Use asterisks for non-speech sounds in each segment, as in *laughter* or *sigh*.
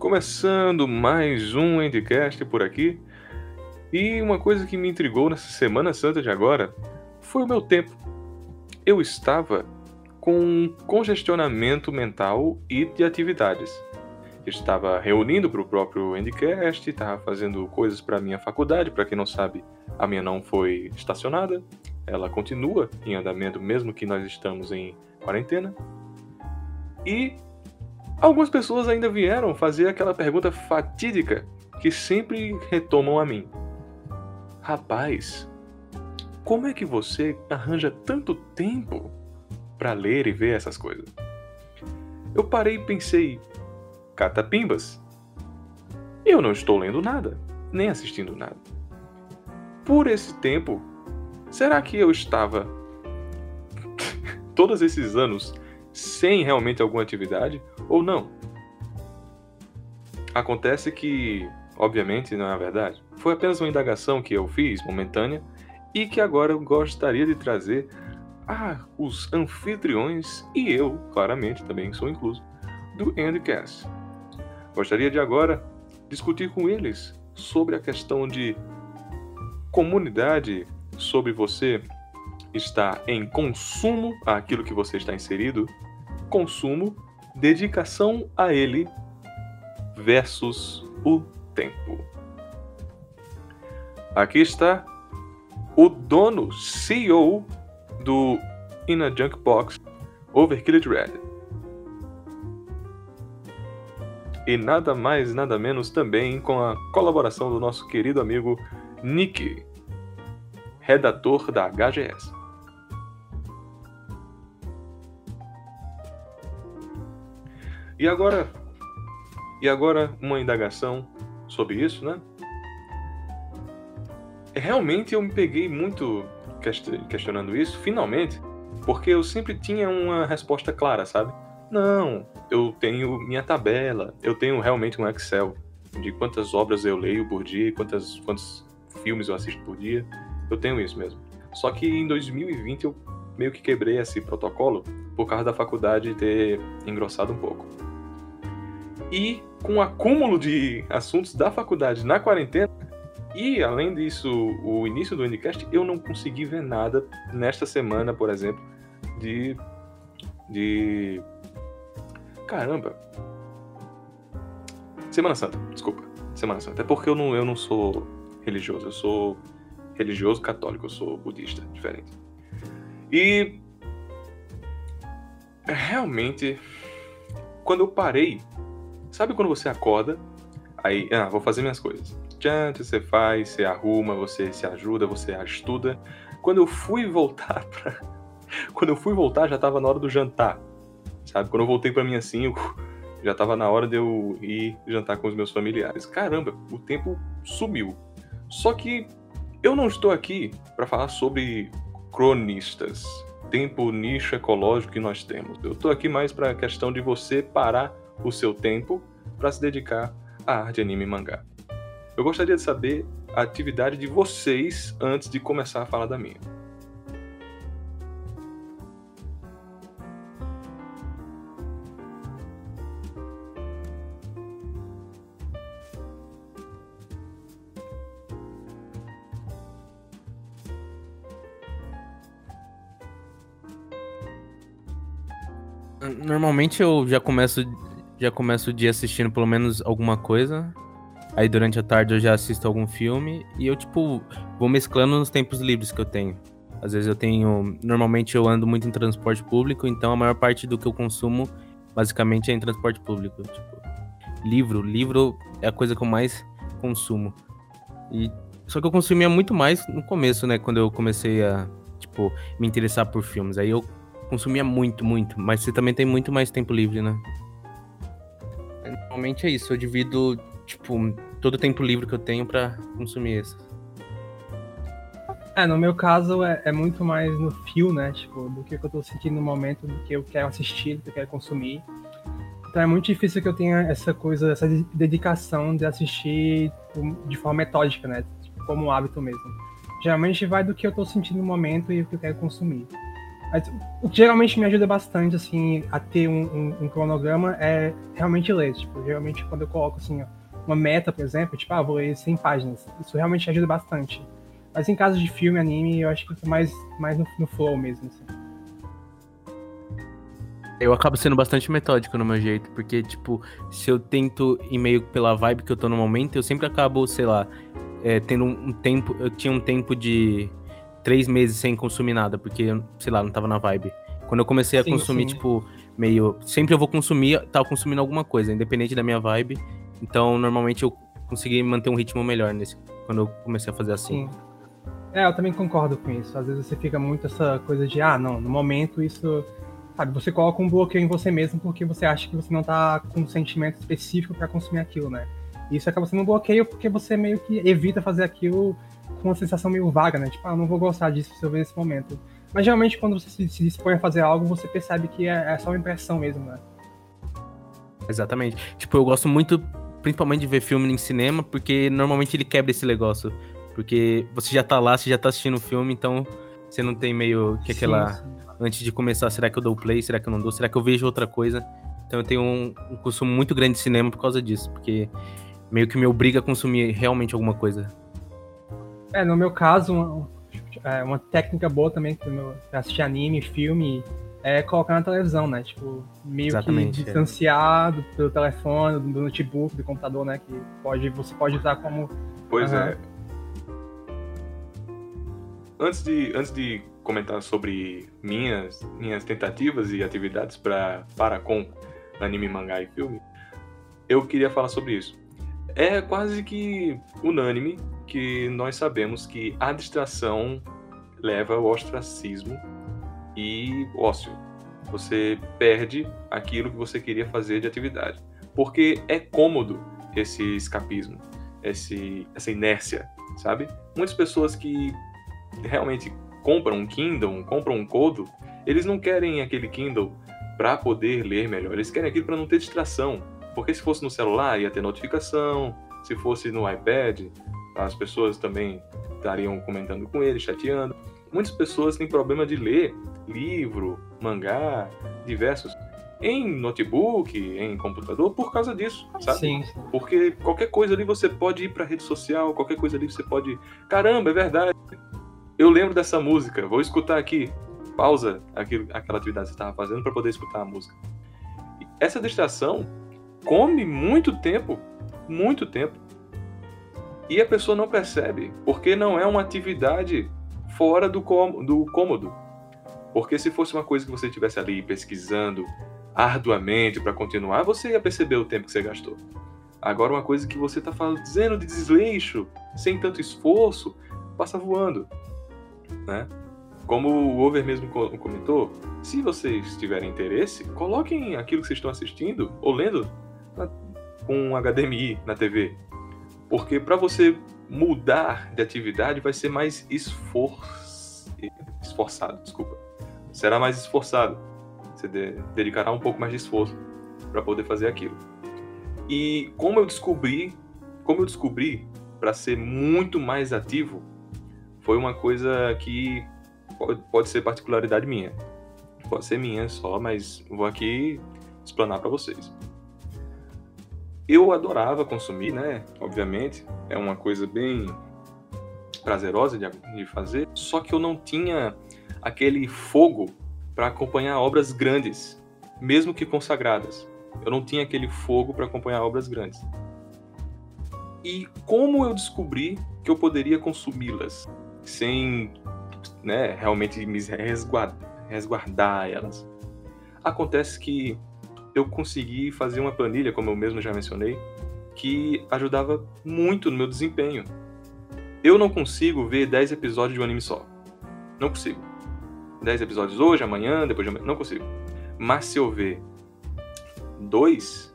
Começando mais um Endcast por aqui. E uma coisa que me intrigou nessa Semana Santa de agora foi o meu tempo. Eu estava com congestionamento mental e de atividades. Eu estava reunindo para o próprio Endcast, estava fazendo coisas para a minha faculdade. Para quem não sabe, a minha não foi estacionada, ela continua em andamento mesmo que nós estamos em quarentena. E algumas pessoas ainda vieram fazer aquela pergunta fatídica que sempre retomam a mim. Rapaz, como é que você arranja tanto tempo para ler e ver essas coisas? Eu parei e pensei, catapimbas. Eu não estou lendo nada, nem assistindo nada. Por esse tempo, será que eu estava *laughs* todos esses anos sem realmente alguma atividade ou não. Acontece que, obviamente, não é a verdade. Foi apenas uma indagação que eu fiz, momentânea, e que agora eu gostaria de trazer a os anfitriões e eu, claramente, também sou incluso, do Endcast. Gostaria de agora discutir com eles sobre a questão de comunidade, sobre você estar em consumo àquilo que você está inserido consumo, dedicação a ele versus o tempo. Aqui está o dono, CEO do In a Junk Box, Red. E nada mais, nada menos também com a colaboração do nosso querido amigo Nick, redator da HGS. E agora, e agora uma indagação sobre isso, né? Realmente eu me peguei muito questionando isso, finalmente, porque eu sempre tinha uma resposta clara, sabe? Não, eu tenho minha tabela, eu tenho realmente um Excel de quantas obras eu leio por dia, quantas, quantos filmes eu assisto por dia. Eu tenho isso mesmo. Só que em 2020 eu meio que quebrei esse protocolo por causa da faculdade ter engrossado um pouco. E com o acúmulo de assuntos da faculdade na quarentena, e além disso, o início do Endcast, eu não consegui ver nada nesta semana, por exemplo, de. de. Caramba! Semana Santa, desculpa. Semana Santa. É porque eu não, eu não sou religioso, eu sou religioso católico, eu sou budista, diferente. E. Realmente, quando eu parei Sabe quando você acorda, aí, ah, vou fazer minhas coisas. Tchan, você faz, você arruma, você se ajuda, você estuda. Quando eu fui voltar *laughs* pra... Quando eu fui voltar, já tava na hora do jantar. Sabe? Quando eu voltei mim assim, eu... já tava na hora de eu ir jantar com os meus familiares. Caramba, o tempo sumiu. Só que eu não estou aqui para falar sobre cronistas, tempo nicho ecológico que nós temos. Eu estou aqui mais para a questão de você parar o seu tempo para se dedicar à arte anime e mangá. Eu gostaria de saber a atividade de vocês antes de começar a falar da minha. Normalmente eu já começo já começo o dia assistindo pelo menos alguma coisa. Aí durante a tarde eu já assisto algum filme e eu, tipo, vou mesclando nos tempos livres que eu tenho. Às vezes eu tenho. Normalmente eu ando muito em transporte público, então a maior parte do que eu consumo basicamente é em transporte público. Tipo, livro. Livro é a coisa que eu mais consumo. E só que eu consumia muito mais no começo, né? Quando eu comecei a, tipo, me interessar por filmes. Aí eu consumia muito, muito. Mas você também tem muito mais tempo livre, né? Normalmente é isso, eu divido, tipo, todo o tempo livre que eu tenho para consumir isso. É, no meu caso é, é, muito mais no fio, né? Tipo, do que eu tô sentindo no momento, do que eu quero assistir, do que eu quero consumir. Então é muito difícil que eu tenha essa coisa, essa dedicação de assistir de forma metódica, né? Tipo, como hábito mesmo. Geralmente vai do que eu tô sentindo no momento e o que eu quero consumir. Mas o que geralmente me ajuda bastante, assim, a ter um, um, um cronograma é realmente ler. Tipo, geralmente quando eu coloco, assim, uma meta, por exemplo, tipo, ah, vou ler 100 páginas. Isso realmente ajuda bastante. Mas em caso de filme, anime, eu acho que é mais, mais no, no flow mesmo, assim. Eu acabo sendo bastante metódico no meu jeito, porque, tipo, se eu tento ir meio pela vibe que eu tô no momento, eu sempre acabo, sei lá, é, tendo um tempo. Eu tinha um tempo de três meses sem consumir nada, porque, sei lá, não tava na vibe. Quando eu comecei a sim, consumir, sim. tipo, meio. Sempre eu vou consumir, tava consumindo alguma coisa, independente da minha vibe. Então, normalmente eu consegui manter um ritmo melhor nesse, quando eu comecei a fazer assim. Sim. É, eu também concordo com isso. Às vezes você fica muito essa coisa de, ah, não, no momento isso. Sabe, você coloca um bloqueio em você mesmo porque você acha que você não tá com um sentimento específico para consumir aquilo, né? E isso acaba sendo um bloqueio porque você meio que evita fazer aquilo com uma sensação meio vaga, né? Tipo, ah, não vou gostar disso se eu ver nesse momento. Mas geralmente quando você se, se dispõe a fazer algo, você percebe que é, é só uma impressão mesmo, né? Exatamente. Tipo, eu gosto muito, principalmente de ver filme em cinema, porque normalmente ele quebra esse negócio. Porque você já tá lá, você já tá assistindo o filme, então você não tem meio que aquela. Sim, sim. Antes de começar, será que eu dou play? Será que eu não dou? Será que eu vejo outra coisa? Então eu tenho um, um consumo muito grande de cinema por causa disso, porque meio que me obriga a consumir realmente alguma coisa. É, no meu caso, uma, é, uma técnica boa também pra assistir anime, filme, é colocar na televisão, né? Tipo, meio Exatamente, que é. distanciado é. do telefone, do notebook, do computador, né? Que pode, você pode usar como. Pois uhum. é antes de, antes de comentar sobre minhas, minhas tentativas e atividades pra, para com anime, mangá e filme, eu queria falar sobre isso. É quase que unânime que nós sabemos que a distração leva ao ostracismo e ócio. Você perde aquilo que você queria fazer de atividade. Porque é cômodo esse escapismo, esse, essa inércia, sabe? Muitas pessoas que realmente compram um Kindle, compram um Kodo, eles não querem aquele Kindle para poder ler melhor, eles querem aquilo para não ter distração. Porque se fosse no celular ia ter notificação, se fosse no iPad, as pessoas também estariam comentando com ele, chateando. Muitas pessoas têm problema de ler livro, mangá, diversos em notebook, em computador, por causa disso, sabe? Sim. Porque qualquer coisa ali você pode ir para rede social, qualquer coisa ali você pode. Caramba, é verdade eu lembro dessa música, vou escutar aqui. Pausa aquilo, aquela atividade que você estava fazendo para poder escutar a música. Essa distração come muito tempo, muito tempo. E a pessoa não percebe, porque não é uma atividade fora do, do cômodo. Porque se fosse uma coisa que você estivesse ali pesquisando arduamente para continuar, você ia perceber o tempo que você gastou. Agora, uma coisa que você está fazendo de desleixo, sem tanto esforço, passa voando né? Como o Over mesmo comentou, se vocês tiverem interesse, coloquem aquilo que vocês estão assistindo ou lendo com HDMI na TV. Porque para você mudar de atividade vai ser mais esfor... esforçado, desculpa. Será mais esforçado. Você de... dedicará um pouco mais de esforço para poder fazer aquilo. E como eu descobri, como eu descobri para ser muito mais ativo, foi uma coisa que pode, pode ser particularidade minha. Pode ser minha só, mas vou aqui explanar para vocês. Eu adorava consumir, né? Obviamente, é uma coisa bem prazerosa de, de fazer, só que eu não tinha aquele fogo para acompanhar obras grandes, mesmo que consagradas. Eu não tinha aquele fogo para acompanhar obras grandes. E como eu descobri que eu poderia consumi-las? sem né, realmente me resguardar, resguardar elas. Acontece que eu consegui fazer uma planilha, como eu mesmo já mencionei, que ajudava muito no meu desempenho. Eu não consigo ver 10 episódios de um anime só. Não consigo. 10 episódios hoje, amanhã, depois de amanhã. Não consigo. Mas se eu ver dois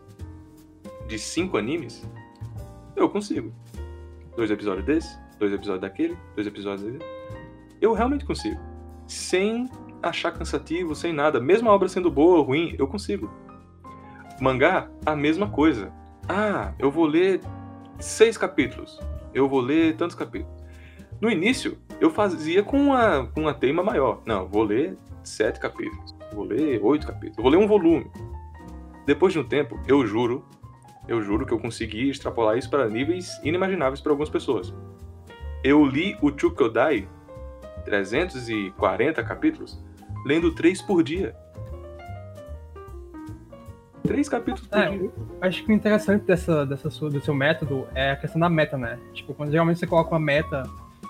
de cinco animes, eu consigo. Dois episódios desse, dois episódios daquele, dois episódios daquele. Eu realmente consigo. Sem achar cansativo, sem nada. Mesmo a obra sendo boa ou ruim, eu consigo. Mangá, a mesma coisa. Ah, eu vou ler seis capítulos. Eu vou ler tantos capítulos. No início, eu fazia com uma, uma teima maior. Não, vou ler sete capítulos. Vou ler oito capítulos. Vou ler um volume. Depois de um tempo, eu juro, eu juro que eu consegui extrapolar isso para níveis inimagináveis para algumas pessoas. Eu li o Chukodai, 340 capítulos, lendo três por dia. Três capítulos por É, dia. Acho que o interessante dessa, dessa sua, do seu método é a questão da meta, né? Tipo, quando geralmente você coloca uma meta,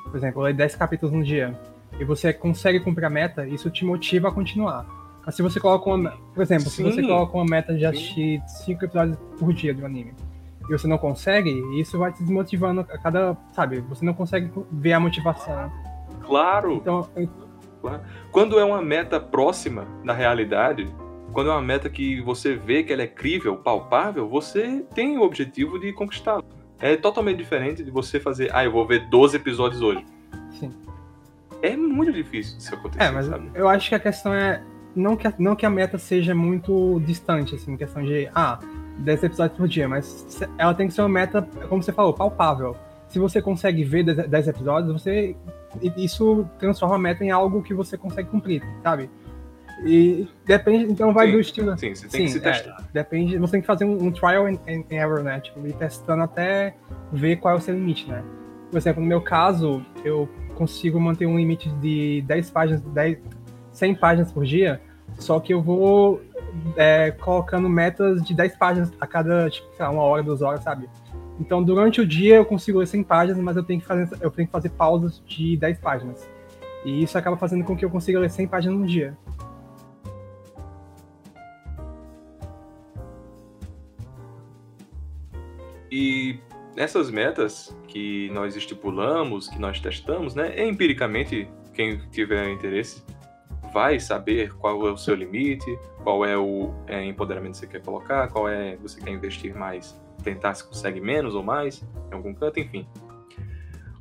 por exemplo, ler 10 capítulos no dia, e você consegue cumprir a meta, isso te motiva a continuar. Mas se você coloca uma. Por exemplo, se você Sim. coloca uma meta de Sim. assistir 5 episódios por dia do anime, e você não consegue, isso vai te desmotivando a cada. Sabe? Você não consegue ver a motivação. Claro, Então, Quando é uma meta próxima da realidade, quando é uma meta que você vê que ela é crível, palpável, você tem o objetivo de conquistá-la. É totalmente diferente de você fazer, ah, eu vou ver 12 episódios hoje. sim. É muito difícil isso acontecer, É, mas sabe? eu acho que a questão é. Não que a, não que a meta seja muito distante, assim, questão de, ah, 10 episódios por dia, mas ela tem que ser uma meta, como você falou, palpável. Se você consegue ver 10 10 episódios, você. Isso transforma a meta em algo que você consegue cumprir, sabe? E depende, então vai Sim, do estilo. Sim, você tem que se é, testar. depende, você tem que fazer um, um trial and, and error, né? Tipo, ir testando até ver qual é o seu limite, né? Por exemplo, no meu caso, eu consigo manter um limite de 10 páginas, 10, 100 páginas por dia, só que eu vou é, colocando metas de 10 páginas a cada, tipo, sei lá, uma hora, duas horas, sabe? Então, durante o dia eu consigo ler 100 páginas, mas eu tenho que fazer, eu tenho que fazer pausas de 10 páginas. E isso acaba fazendo com que eu consiga ler 100 páginas no dia. E essas metas que nós estipulamos, que nós testamos, né? Empiricamente, quem tiver interesse vai saber qual é o seu limite, qual é o é, empoderamento que você quer colocar, qual é você quer investir mais, tentar se consegue menos ou mais em algum canto, enfim.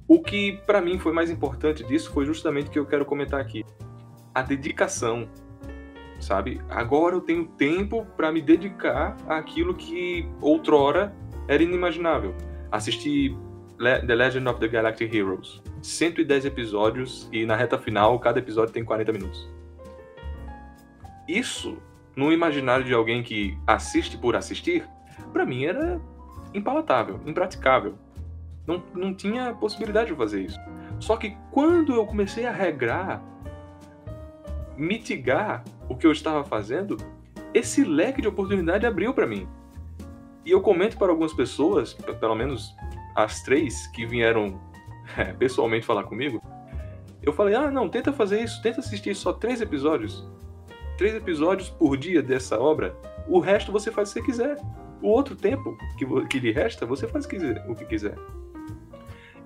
O que para mim foi mais importante disso foi justamente o que eu quero comentar aqui. A dedicação, sabe? Agora eu tenho tempo para me dedicar àquilo que outrora era inimaginável. Assistir Le- The Legend of the Galactic Heroes. 110 episódios e na reta final cada episódio tem 40 minutos. Isso, no imaginário de alguém que assiste por assistir, pra mim era impalatável, impraticável. Não, não tinha possibilidade de fazer isso. Só que quando eu comecei a regrar, mitigar o que eu estava fazendo, esse leque de oportunidade abriu pra mim. E eu comento para algumas pessoas, pelo menos as três que vieram *laughs* é, pessoalmente falar comigo, eu falei: ah, não, tenta fazer isso, tenta assistir só três episódios. Três episódios por dia dessa obra. O resto você faz se você quiser. O outro tempo que, que lhe resta, você faz o que quiser- o que.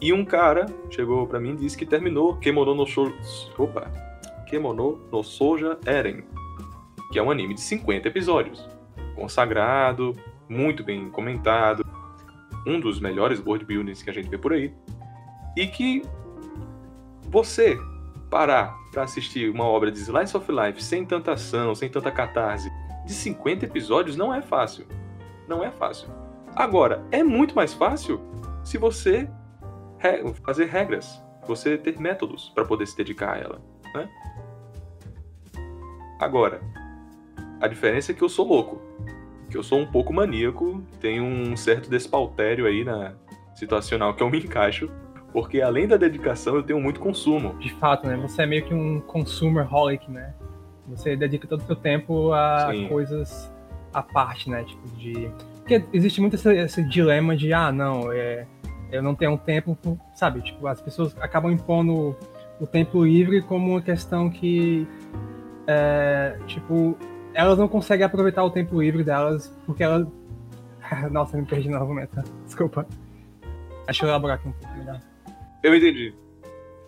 E um cara chegou pra mim e disse que terminou Kemono no. Opa! Kemono no Soja Eren, que é um anime de 50 episódios. Consagrado, muito bem comentado, um dos melhores world buildings que a gente vê por aí, e que você parar para assistir uma obra de Slice of Life sem tanta ação, sem tanta catarse, de 50 episódios não é fácil. Não é fácil. Agora, é muito mais fácil se você re- fazer regras, você ter métodos para poder se dedicar a ela. Né? Agora, a diferença é que eu sou louco que eu sou um pouco maníaco, tenho um certo despautério aí na situacional que eu me encaixo, porque além da dedicação eu tenho muito consumo. De fato, né? Você é meio que um consumer holic, né? Você dedica todo o seu tempo a Sim. coisas à parte, né? Tipo, de. Porque existe muito esse, esse dilema de, ah, não, é, eu não tenho tempo, sabe? Tipo, as pessoas acabam impondo o tempo livre como uma questão que, é, tipo, elas não conseguem aproveitar o tempo livre delas porque elas. *laughs* Nossa, me perdi no argumento. Desculpa. Deixa eu elaborar aqui um pouco melhor. Eu entendi.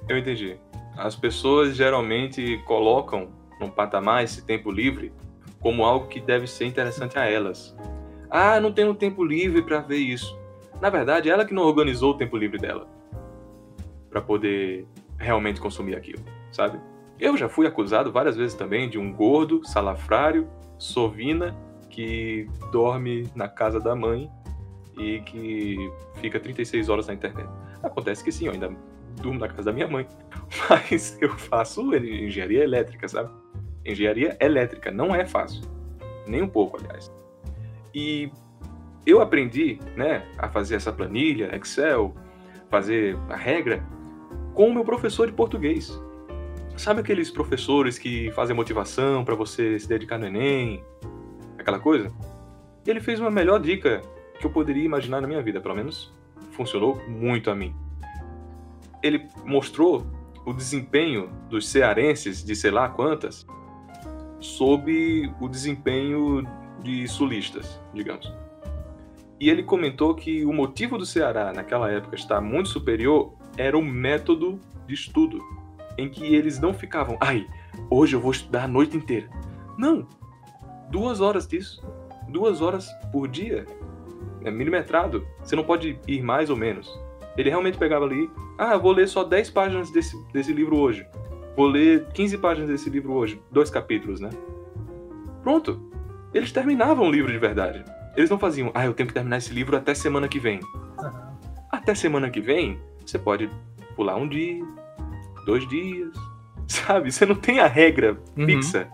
Eu entendi. As pessoas geralmente colocam no patamar esse tempo livre como algo que deve ser interessante a elas. Ah, não tenho tempo livre para ver isso. Na verdade, ela que não organizou o tempo livre dela para poder realmente consumir aquilo, sabe? Eu já fui acusado várias vezes também de um gordo, salafrário, sovina que dorme na casa da mãe e que fica 36 horas na internet. Acontece que sim, eu ainda durmo na casa da minha mãe, *laughs* mas eu faço engenharia elétrica, sabe? engenharia elétrica. Não é fácil. Nem um pouco, aliás. E eu aprendi né, a fazer essa planilha, Excel, fazer a regra, com o meu professor de português. Sabe aqueles professores que fazem motivação para você se dedicar no Enem? Aquela coisa? Ele fez uma melhor dica que eu poderia imaginar na minha vida, pelo menos funcionou muito a mim. Ele mostrou o desempenho dos cearenses, de sei lá quantas, sob o desempenho de sulistas, digamos. E ele comentou que o motivo do Ceará naquela época estar muito superior era o método de estudo em que eles não ficavam, ai, hoje eu vou estudar a noite inteira. Não! Duas horas disso. Duas horas por dia. É milimetrado. Você não pode ir mais ou menos. Ele realmente pegava ali, ah, vou ler só 10 páginas desse, desse livro hoje. Vou ler 15 páginas desse livro hoje. Dois capítulos, né? Pronto. Eles terminavam o livro de verdade. Eles não faziam, ah, eu tenho que terminar esse livro até semana que vem. Até semana que vem, você pode pular um dia, dois dias, *laughs* sabe? Você não tem a regra uhum. fixa.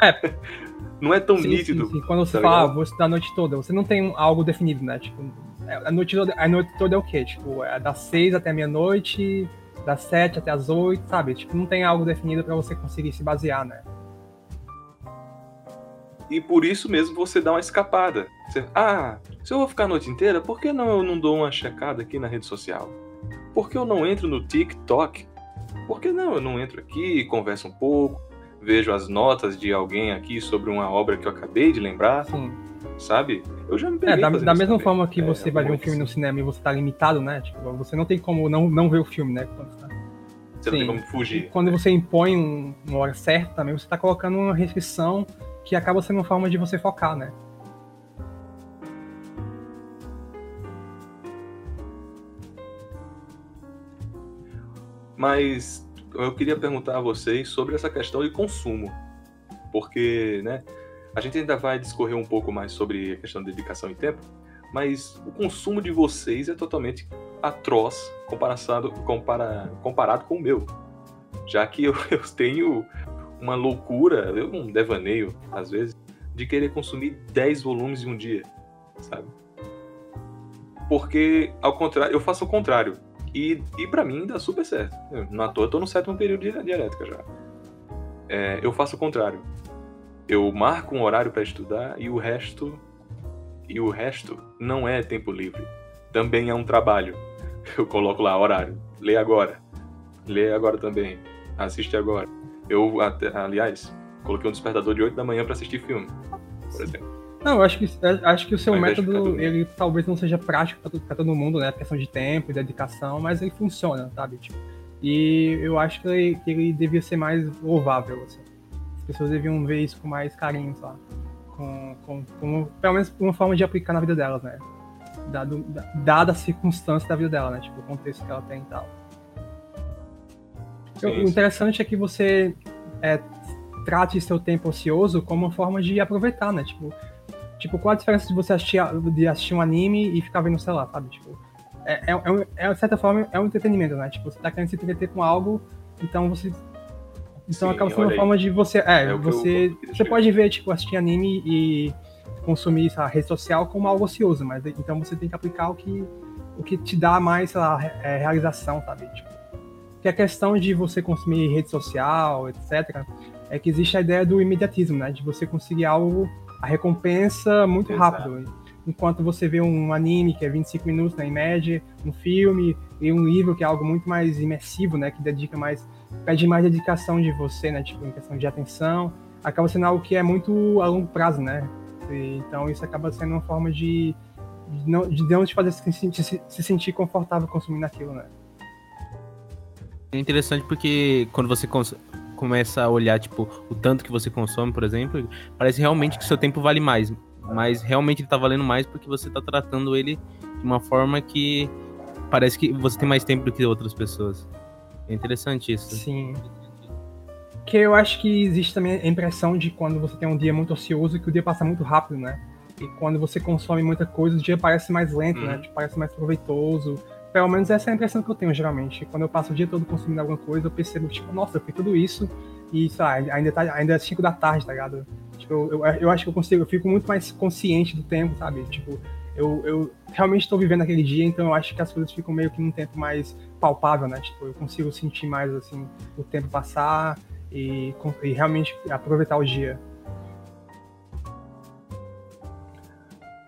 É. *laughs* Não é tão sim, nítido. Sim, sim. Quando você tá fala, ah, vou estudar a noite toda, você não tem algo definido, né? Tipo, é, a noite toda, a noite toda é o quê? Tipo, é das seis até meia-noite, das sete até as oito, sabe? Tipo, não tem algo definido para você conseguir se basear, né? E por isso mesmo você dá uma escapada. Você, ah, se eu vou ficar a noite inteira, por que não eu não dou uma checada aqui na rede social? Por que eu não entro no TikTok? Por que não eu não entro aqui, converso um pouco, vejo as notas de alguém aqui sobre uma obra que eu acabei de lembrar? Sim. Sabe? Eu já me peguei é, da, da mesma também. forma que é, você vai ver um filme no cinema e você tá limitado, né? Tipo, você não tem como não, não ver o filme, né? Quando tá... Você Sim. não tem como fugir. E quando você impõe um, uma hora certa também, você tá colocando uma restrição que acaba sendo uma forma de você focar, né? Mas eu queria perguntar a vocês sobre essa questão de consumo, porque, né, a gente ainda vai discorrer um pouco mais sobre a questão de dedicação e tempo, mas o consumo de vocês é totalmente atroz comparado, compara, comparado com o meu. Já que eu, *laughs* eu tenho uma loucura, um devaneio, às vezes, de querer consumir 10 volumes em um dia, sabe? Porque, ao contrário, eu faço o contrário. E, e para mim dá super certo. Eu, na toa, eu tô no sétimo período de dialética já. É, eu faço o contrário. Eu marco um horário para estudar e o resto. E o resto não é tempo livre. Também é um trabalho. *laughs* Eu coloco lá horário. Lê agora. Lê agora também. Assiste agora. Eu, aliás, coloquei um despertador de 8 da manhã para assistir filme, por exemplo. Não, eu acho que, acho que o seu método, ele talvez não seja prático para todo mundo, né? A questão de tempo e dedicação, mas ele funciona, sabe? Tipo, e eu acho que ele, que ele devia ser mais louvável, assim. As pessoas deviam ver isso com mais carinho, sabe? Com, com, com, pelo menos uma forma de aplicar na vida delas, né? Dado, dada a circunstância da vida dela, né? Tipo, o contexto que ela tem e tal. Sim, o interessante é que você é, trate seu tempo ocioso como uma forma de aproveitar, né? Tipo, tipo qual a diferença de você assistir, de assistir um anime e ficar vendo o celular, sabe? Tipo, é, é, é, de certa forma, é um entretenimento, né? Tipo, você tá querendo se entreter com algo, então você. Então Sim, acaba sendo uma forma de você. É, é você. Você pode ver, tipo, assistir anime e consumir essa rede social como algo ocioso, mas então você tem que aplicar o que, o que te dá mais, sei lá, é, realização, sabe? Tipo, que a questão de você consumir rede social, etc., é que existe a ideia do imediatismo, né? De você conseguir algo, a recompensa muito Exato. rápido. Enquanto você vê um anime que é 25 minutos, né, em média, um filme e um livro que é algo muito mais imersivo, né? Que dedica mais, pede mais dedicação de você, né? Tipo, em questão de atenção, acaba sendo algo que é muito a longo prazo, né? E, então isso acaba sendo uma forma de, de não, de não te fazer se, se, se sentir confortável consumindo aquilo, né? É interessante porque quando você começa a olhar, tipo, o tanto que você consome, por exemplo, parece realmente que seu tempo vale mais. Mas realmente ele tá valendo mais porque você tá tratando ele de uma forma que parece que você tem mais tempo do que outras pessoas. É interessante isso. Sim. Que eu acho que existe também a impressão de quando você tem um dia muito ocioso que o dia passa muito rápido, né? E quando você consome muita coisa, o dia parece mais lento, né? uhum. né? Tipo, parece mais proveitoso pelo menos essa é a impressão que eu tenho, geralmente. Quando eu passo o dia todo consumindo alguma coisa, eu percebo, tipo, nossa, eu fiz tudo isso e, sei lá, ainda, tá, ainda é 5 da tarde, tá ligado? Tipo, eu, eu, eu, acho que eu consigo, eu fico muito mais consciente do tempo, sabe? Tipo, eu, eu realmente estou vivendo aquele dia, então eu acho que as coisas ficam meio que num tempo mais palpável, né? Tipo, eu consigo sentir mais, assim, o tempo passar e, e realmente aproveitar o dia.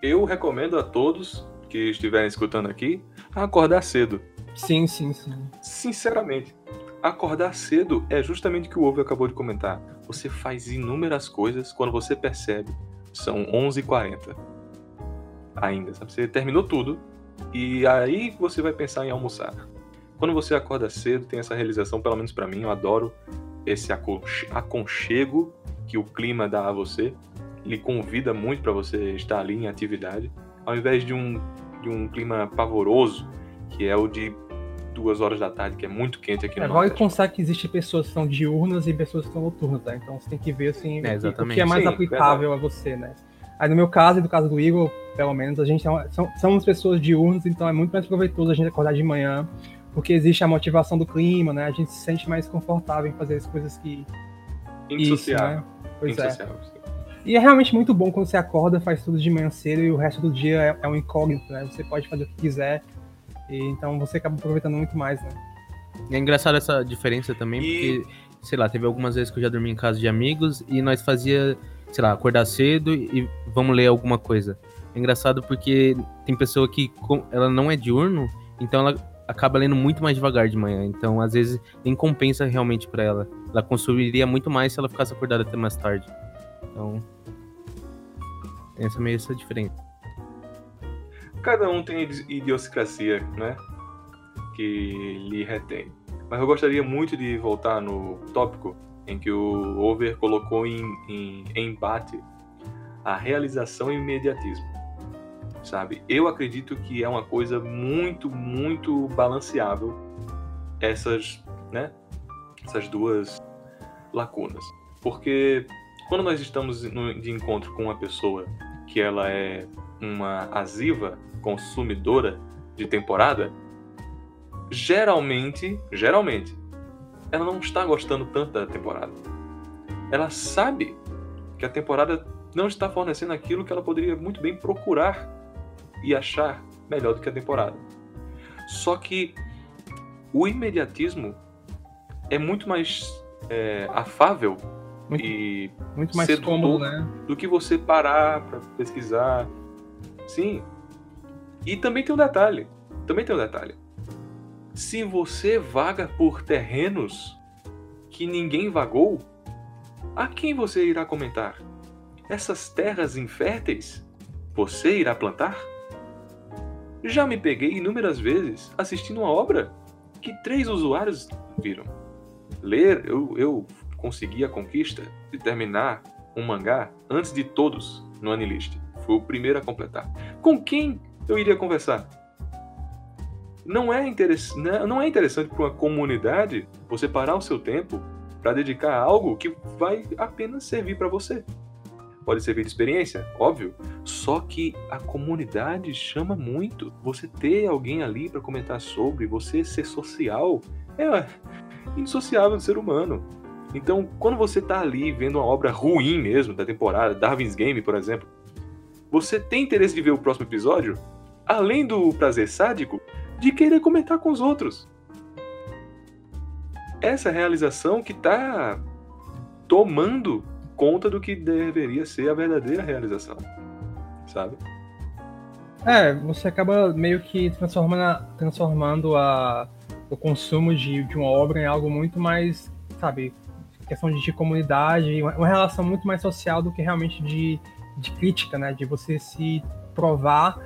Eu recomendo a todos que estiverem escutando aqui acordar cedo. Sim, sim, sim. Sinceramente, acordar cedo é justamente o que o Ovo acabou de comentar. Você faz inúmeras coisas quando você percebe. São 11h40. Ainda, sabe? Você terminou tudo e aí você vai pensar em almoçar. Quando você acorda cedo, tem essa realização, pelo menos para mim, eu adoro esse aconchego que o clima dá a você. Ele convida muito para você estar ali em atividade, ao invés de um, de um clima pavoroso, que é o de duas horas da tarde, que é muito quente aqui no é, Vale constar que existem pessoas que são diurnas e pessoas que são noturnas, tá? Então você tem que ver assim, é, o, que, é mais Sim, aplicável verdade. a você, né? Aí no meu caso e no caso do Igor, pelo menos, a gente é são, somos pessoas diurnas, então é muito mais proveitoso a gente acordar de manhã, porque existe a motivação do clima, né? A gente se sente mais confortável em fazer as coisas que. Insociável. Isso, né? Pois é. E é realmente muito bom quando você acorda, faz tudo de manhã cedo e o resto do dia é, é um incógnito, né? Você pode fazer o que quiser e então você acaba aproveitando muito mais, né? É engraçado essa diferença também, e... porque, sei lá, teve algumas vezes que eu já dormi em casa de amigos e nós fazia, sei lá, acordar cedo e vamos ler alguma coisa. É engraçado porque tem pessoa que ela não é diurno, então ela acaba lendo muito mais devagar de manhã. Então, às vezes, nem compensa realmente para ela. Ela consumiria muito mais se ela ficasse acordada até mais tarde. Então, essa é meio essa diferença cada um tem idiosincrasia, né? Que lhe retém. Mas eu gostaria muito de voltar no tópico em que o Over colocou em, em embate a realização e o imediatismo. Sabe? Eu acredito que é uma coisa muito, muito balanceável essas, né? Essas duas lacunas. Porque quando nós estamos de encontro com uma pessoa que ela é uma asiva consumidora de temporada, geralmente, geralmente, ela não está gostando tanto da temporada. Ela sabe que a temporada não está fornecendo aquilo que ela poderia muito bem procurar e achar melhor do que a temporada. Só que o imediatismo é muito mais é, afável muito, e muito mais cômodo, né? do que você parar para pesquisar. Sim, e também tem um detalhe. Também tem um detalhe. Se você vaga por terrenos que ninguém vagou, a quem você irá comentar? Essas terras inférteis você irá plantar? Já me peguei inúmeras vezes assistindo uma obra que três usuários viram. Ler, eu, eu consegui a conquista de terminar um mangá antes de todos no Anilist. Fui o primeiro a completar. Com quem eu iria conversar. Não é, interess... Né, não é interessante para uma comunidade você parar o seu tempo para dedicar a algo que vai apenas servir para você. Pode servir de experiência, óbvio. Só que a comunidade chama muito. Você ter alguém ali para comentar sobre, você ser social, é indissociável do ser humano. Então, quando você está ali vendo uma obra ruim mesmo da temporada, Darwin's Game, por exemplo, você tem interesse de ver o próximo episódio, além do prazer sádico, de querer comentar com os outros. Essa é realização que está tomando conta do que deveria ser a verdadeira realização, sabe? É, você acaba meio que transformando, transformando a, o consumo de, de uma obra em algo muito mais, sabe, questão de, de comunidade, uma, uma relação muito mais social do que realmente de de crítica, né? De você se provar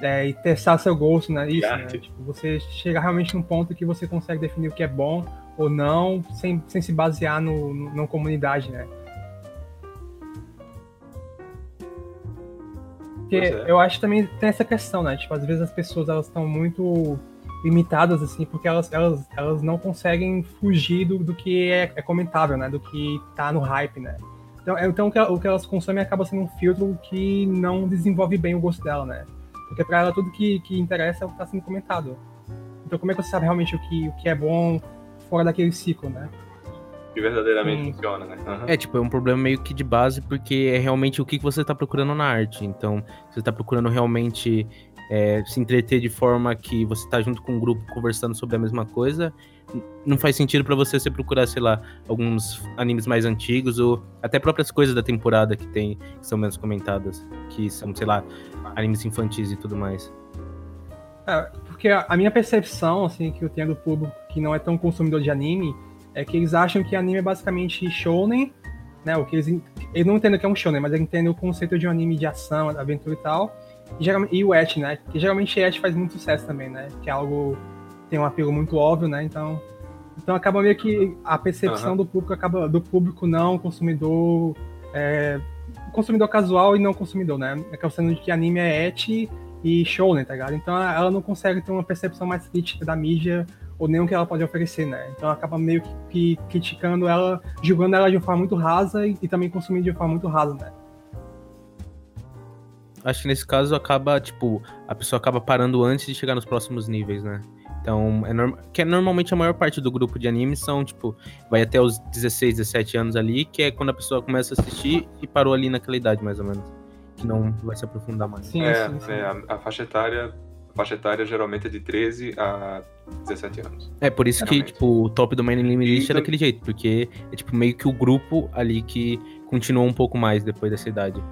é, e testar seu gosto, né? Isso, né? Tipo, você chega realmente num ponto que você consegue definir o que é bom ou não, sem, sem se basear no, no, na comunidade, né? Porque é. eu acho que também tem essa questão, né? Tipo, às vezes as pessoas elas estão muito limitadas, assim, porque elas, elas, elas não conseguem fugir do, do que é, é comentável, né? Do que tá no hype, né? Então, é, então o que elas consomem acaba sendo um filtro que não desenvolve bem o gosto dela, né? Porque para ela tudo que, que interessa é o que está sendo comentado. Então como é que você sabe realmente o que, o que é bom fora daquele ciclo, né? que verdadeiramente Sim. funciona, né? Uhum. É, tipo, é um problema meio que de base, porque é realmente o que você tá procurando na arte. Então, você tá procurando realmente é, se entreter de forma que você tá junto com um grupo conversando sobre a mesma coisa, não faz sentido para você se procurar, sei lá, alguns animes mais antigos ou até próprias coisas da temporada que tem que são menos comentadas, que são, sei lá, animes infantis e tudo mais. É, porque a minha percepção, assim, que eu tenho do público que não é tão consumidor de anime, é que eles acham que anime é basicamente shonen, né? O que eles, eles não entendem que é um shonen, mas eles entendem o conceito de um anime de ação, aventura e tal. E, e o et, né? Que geralmente et faz muito sucesso também, né? Que é algo tem um apelo muito óbvio, né? Então, então acaba meio que a percepção uhum. do público acaba do público não consumidor, é, consumidor casual e não consumidor, né? Acaba sendo de que anime é et e show, né, tá ligado? Então ela não consegue ter uma percepção mais crítica da mídia ou nem o que ela pode oferecer, né? Então acaba meio que, que criticando ela, julgando ela de uma forma muito rasa e, e também consumindo de uma forma muito rasa, né? Acho que nesse caso acaba, tipo, a pessoa acaba parando antes de chegar nos próximos níveis, né? Então, é norm... que é normalmente a maior parte do grupo de animes são, tipo, vai até os 16, 17 anos ali, que é quando a pessoa começa a assistir e parou ali naquela idade, mais ou menos. Que não vai se aprofundar mais. Sim, é, sim, sim. é a, a, faixa etária. A faixa etária geralmente é de 13 a 17 anos. É, por isso que, tipo, o top do Main Anime List é daquele jeito, porque é, tipo, meio que o grupo ali que continuou um pouco mais depois dessa idade.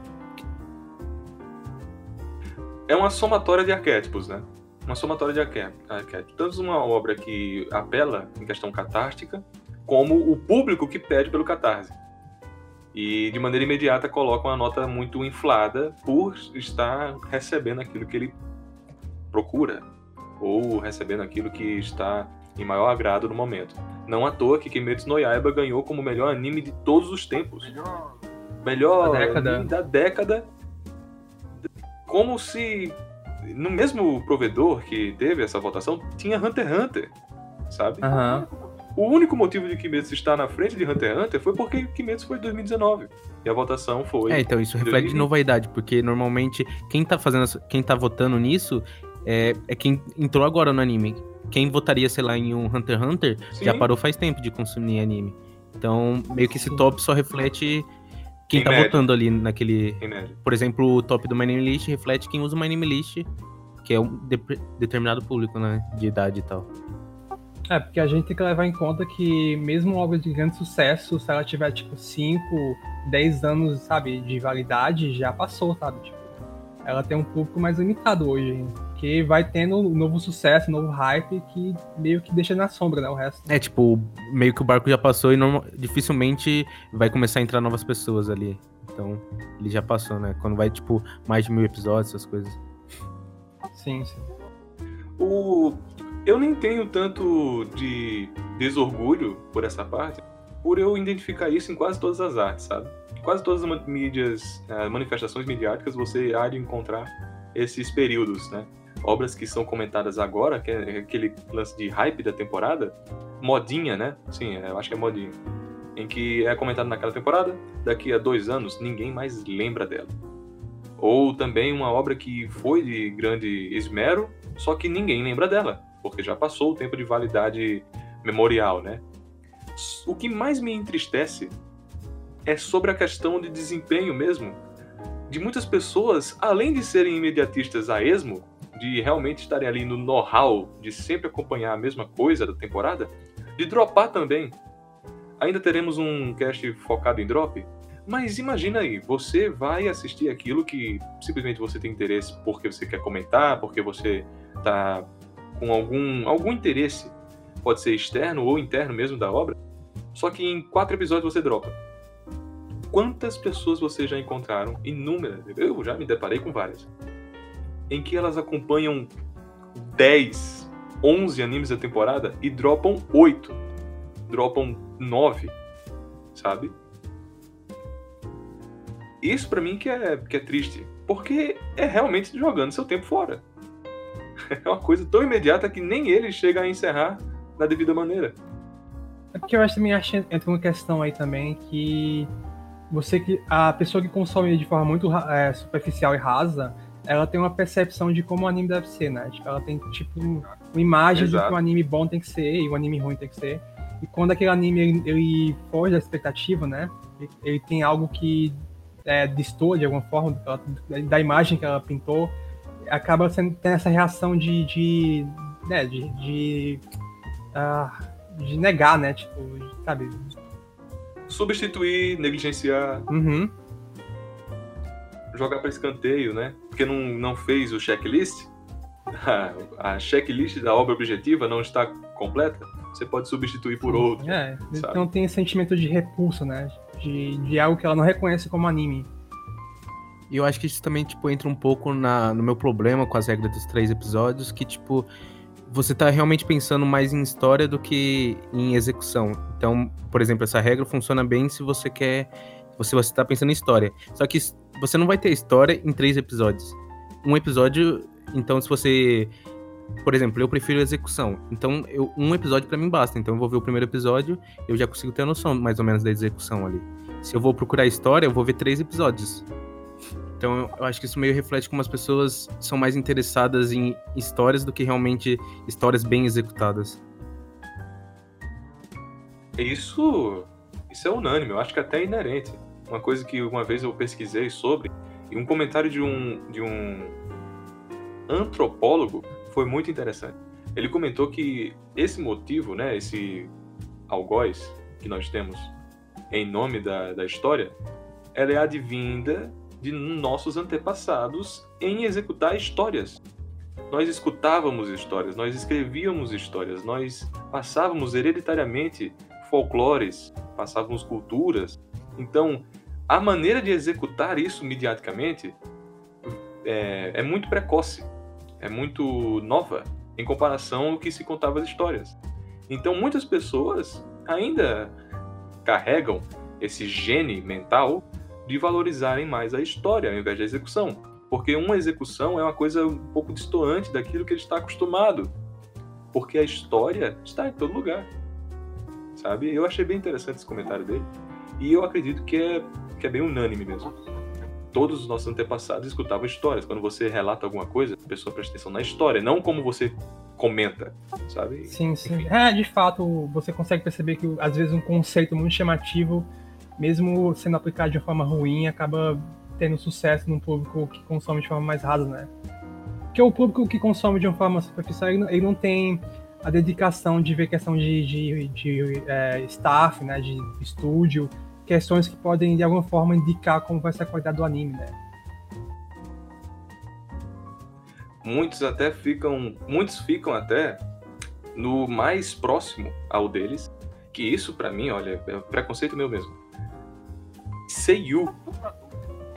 É uma somatória de arquétipos, né? uma somatória de arquétipos. Tanto uma obra que apela em questão catártica, como o público que pede pelo catarse. E de maneira imediata coloca uma nota muito inflada por estar recebendo aquilo que ele procura, ou recebendo aquilo que está em maior agrado no momento. Não à toa que Kimetsu no Yaiba ganhou como melhor anime de todos os tempos. Melhor da década. da década. Como se no mesmo provedor que teve essa votação, tinha Hunter x Hunter, sabe? Uhum. O único motivo de Kimetsu estar na frente de Hunter x Hunter foi porque Kimetsu foi em 2019. E a votação foi. É, então isso reflete 2020. de novo a idade, porque normalmente quem tá fazendo, quem tá votando nisso é, é quem entrou agora no anime. Quem votaria, sei lá, em um Hunter x Hunter Sim. já parou faz tempo de consumir anime. Então, meio que esse top só reflete quem em tá média. votando ali naquele. Por exemplo, o top do My Name List reflete quem usa o My Name List, que é um de determinado público, né? De idade e tal. É, porque a gente tem que levar em conta que mesmo uma obra de grande sucesso, se ela tiver, tipo, 5, 10 anos, sabe, de validade, já passou, sabe? Tipo, ela tem um público mais limitado hoje que vai tendo um novo sucesso, um novo hype que meio que deixa na sombra, né, o resto. É, tipo, meio que o barco já passou e normal, dificilmente vai começar a entrar novas pessoas ali. Então, ele já passou, né? Quando vai, tipo, mais de mil episódios, essas coisas. Sim, sim. O... Eu nem tenho tanto de desorgulho por essa parte, por eu identificar isso em quase todas as artes, sabe? Em quase todas as mídias, eh, manifestações midiáticas, você há de encontrar esses períodos, né? Obras que são comentadas agora, que é aquele lance de hype da temporada, modinha, né? Sim, é, eu acho que é modinha. Em que é comentado naquela temporada, daqui a dois anos ninguém mais lembra dela. Ou também uma obra que foi de grande esmero, só que ninguém lembra dela, porque já passou o tempo de validade memorial, né? O que mais me entristece é sobre a questão de desempenho mesmo, de muitas pessoas, além de serem imediatistas a esmo, de realmente estarem ali no know-how de sempre acompanhar a mesma coisa da temporada, de dropar também. Ainda teremos um cast focado em drop, mas imagina aí, você vai assistir aquilo que simplesmente você tem interesse porque você quer comentar, porque você tá com algum, algum interesse, pode ser externo ou interno mesmo da obra, só que em quatro episódios você dropa. Quantas pessoas vocês já encontraram? Inúmeras. Eu já me deparei com várias em que elas acompanham 10, 11 animes da temporada e dropam 8, dropam 9, sabe? Isso para mim que é, que é triste, porque é realmente jogando seu tempo fora. *laughs* É uma coisa tão imediata que nem ele chega a encerrar da devida maneira. É porque eu acho também acho, entra uma questão aí também que você que a pessoa que consome de forma muito é, superficial e rasa, ela tem uma percepção de como o anime deve ser, né? Tipo, ela tem, tipo, uma imagem Exato. de que um anime bom tem que ser e um anime ruim tem que ser. E quando aquele anime ele, ele foge da expectativa, né? Ele, ele tem algo que é, de alguma forma da, da imagem que ela pintou, acaba sendo, tendo essa reação de. de, né, de, de, uh, de negar, né? Tipo, sabe? Substituir, negligenciar. Uhum. Jogar para escanteio, né? Porque não, não fez o checklist. *laughs* A, checklist da obra objetiva não está completa. Você pode substituir por outro. É, sabe? então tem esse sentimento de repulsa, né? De, de algo que ela não reconhece como anime. E eu acho que isso também, tipo, entra um pouco na, no meu problema com as regras dos três episódios, que, tipo, você tá realmente pensando mais em história do que em execução. Então, por exemplo, essa regra funciona bem se você quer. Se você tá pensando em história. Só que você não vai ter história em três episódios. Um episódio. Então, se você. Por exemplo, eu prefiro execução. Então, eu, um episódio para mim basta. Então, eu vou ver o primeiro episódio, eu já consigo ter a noção mais ou menos da execução ali. Se eu vou procurar história, eu vou ver três episódios. Então eu acho que isso meio reflete como as pessoas são mais interessadas em histórias do que realmente histórias bem executadas. Isso, isso é unânime, eu acho que até é inerente. Uma coisa que uma vez eu pesquisei sobre, e um comentário de um, de um antropólogo foi muito interessante. Ele comentou que esse motivo, né, esse algoz que nós temos em nome da, da história, ela é advinda de nossos antepassados em executar histórias. Nós escutávamos histórias, nós escrevíamos histórias, nós passávamos hereditariamente folclores, passávamos culturas. Então, a maneira de executar isso mediaticamente é, é muito precoce, é muito nova em comparação ao que se contava as histórias. Então, muitas pessoas ainda carregam esse gene mental de valorizarem mais a história ao invés da execução. Porque uma execução é uma coisa um pouco distoante daquilo que ele está acostumado. Porque a história está em todo lugar. Sabe? Eu achei bem interessante esse comentário dele. E eu acredito que é, que é bem unânime mesmo. Todos os nossos antepassados escutavam histórias. Quando você relata alguma coisa, a pessoa presta atenção na história, não como você comenta, sabe? Sim, sim. Enfim. É, de fato, você consegue perceber que às vezes um conceito muito chamativo mesmo sendo aplicado de uma forma ruim, acaba tendo sucesso num público que consome de forma mais rasa, né? Porque o público que consome de uma forma superficial, ele não, ele não tem a dedicação de ver questão de, de, de é, staff, né, de estúdio, questões que podem de alguma forma indicar como vai ser a qualidade do anime, né? Muitos até ficam, muitos ficam até no mais próximo ao deles, que isso para mim, olha, é preconceito meu mesmo Seiyu.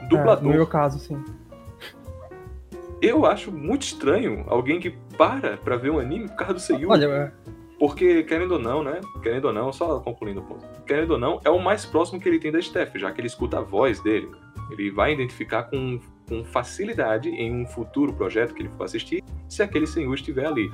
Dublador. É, no meu caso, sim. Eu acho muito estranho alguém que para pra ver um anime por causa do Seiyu. Olha, é... Porque, querendo ou não, né? Querendo ou não, só concluindo o ponto. Querendo ou não, é o mais próximo que ele tem da Steph, já que ele escuta a voz dele. Ele vai identificar com, com facilidade em um futuro projeto que ele for assistir, se aquele Senhor estiver ali.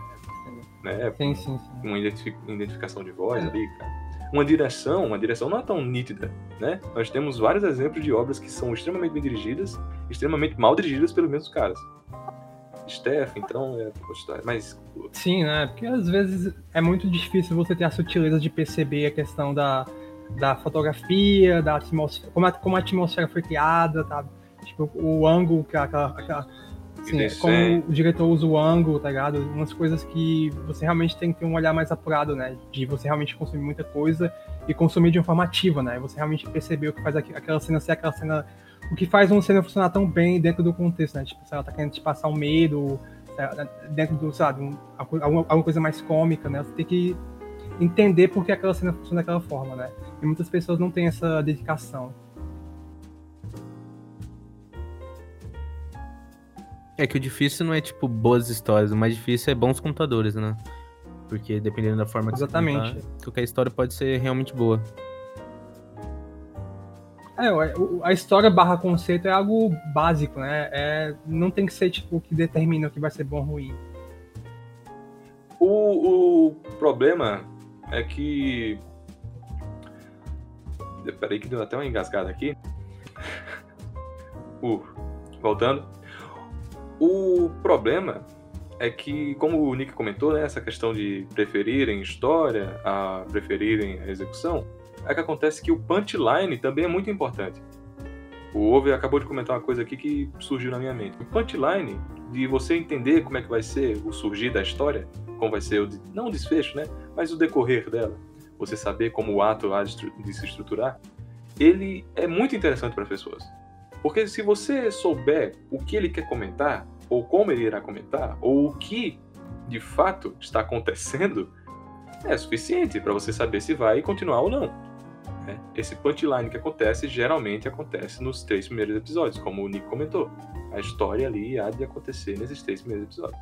Né? Sim, sim, sim. Uma identificação de voz é. ali, cara uma direção, uma direção não é tão nítida, né? Nós temos vários exemplos de obras que são extremamente bem dirigidas, extremamente mal dirigidas pelos mesmos caras. Steph, então, é mas... Sim, né? Porque às vezes é muito difícil você ter a sutileza de perceber a questão da, da fotografia, da atmosfera, como a, como a atmosfera foi criada, tá? Tipo, o ângulo, aquela, aquela Sim, é como o diretor usa o ângulo, tá ligado? Umas coisas que você realmente tem que ter um olhar mais apurado, né? De você realmente consumir muita coisa e consumir de uma forma ativa, né? Você realmente perceber o que faz aquela cena ser aquela cena. O que faz uma cena funcionar tão bem dentro do contexto, né? Tipo, se ela tá querendo te passar um medo, dentro do, sabe, um, alguma, alguma coisa mais cômica, né? Você tem que entender por que aquela cena funciona daquela forma, né? E muitas pessoas não têm essa dedicação. É que o difícil não é, tipo, boas histórias, o mais difícil é bons contadores, né? Porque dependendo da forma que Exatamente. você contar, qualquer história pode ser realmente boa. É, a história barra conceito é algo básico, né? É, não tem que ser, tipo, o que determina o que vai ser bom ou ruim. O, o problema é que... Peraí que deu até uma engasgada aqui. *laughs* Uh, voltando. O problema é que, como o Nick comentou, né, essa questão de preferirem história a preferirem a execução, é que acontece que o punchline também é muito importante. O Ove acabou de comentar uma coisa aqui que surgiu na minha mente. O punchline, de você entender como é que vai ser o surgir da história, como vai ser o, não o desfecho, né, mas o decorrer dela, você saber como o ato há de se estruturar, ele é muito interessante para as pessoas. Porque se você souber o que ele quer comentar, ou como ele irá comentar, ou o que de fato está acontecendo, é suficiente para você saber se vai continuar ou não. Né? Esse punchline que acontece geralmente acontece nos três primeiros episódios, como o Nick comentou. A história ali há de acontecer nesses três primeiros episódios.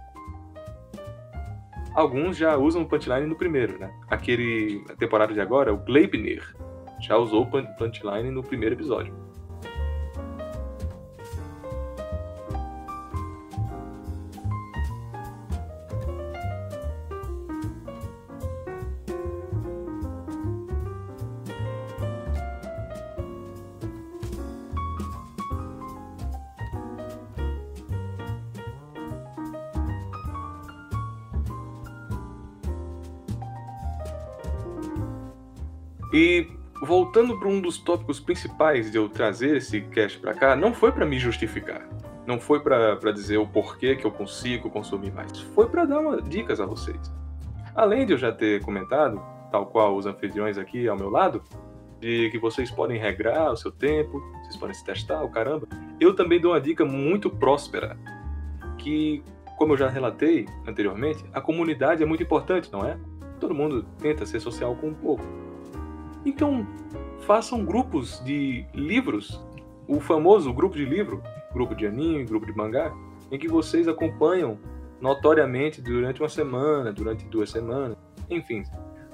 Alguns já usam o punchline no primeiro, né? Aquele temporada de agora, o Gleipnir, já usou o punchline no primeiro episódio. E voltando para um dos tópicos principais de eu trazer esse cast para cá, não foi para me justificar. Não foi para dizer o porquê que eu consigo consumir mais. Foi para dar uma, dicas a vocês. Além de eu já ter comentado, tal qual os anfitriões aqui ao meu lado, de que vocês podem regrar o seu tempo, vocês podem se testar, o caramba. Eu também dou uma dica muito próspera, que, como eu já relatei anteriormente, a comunidade é muito importante, não é? Todo mundo tenta ser social com um pouco. Então, façam grupos de livros, o famoso grupo de livro, grupo de anime, grupo de mangá, em que vocês acompanham notoriamente durante uma semana, durante duas semanas, enfim,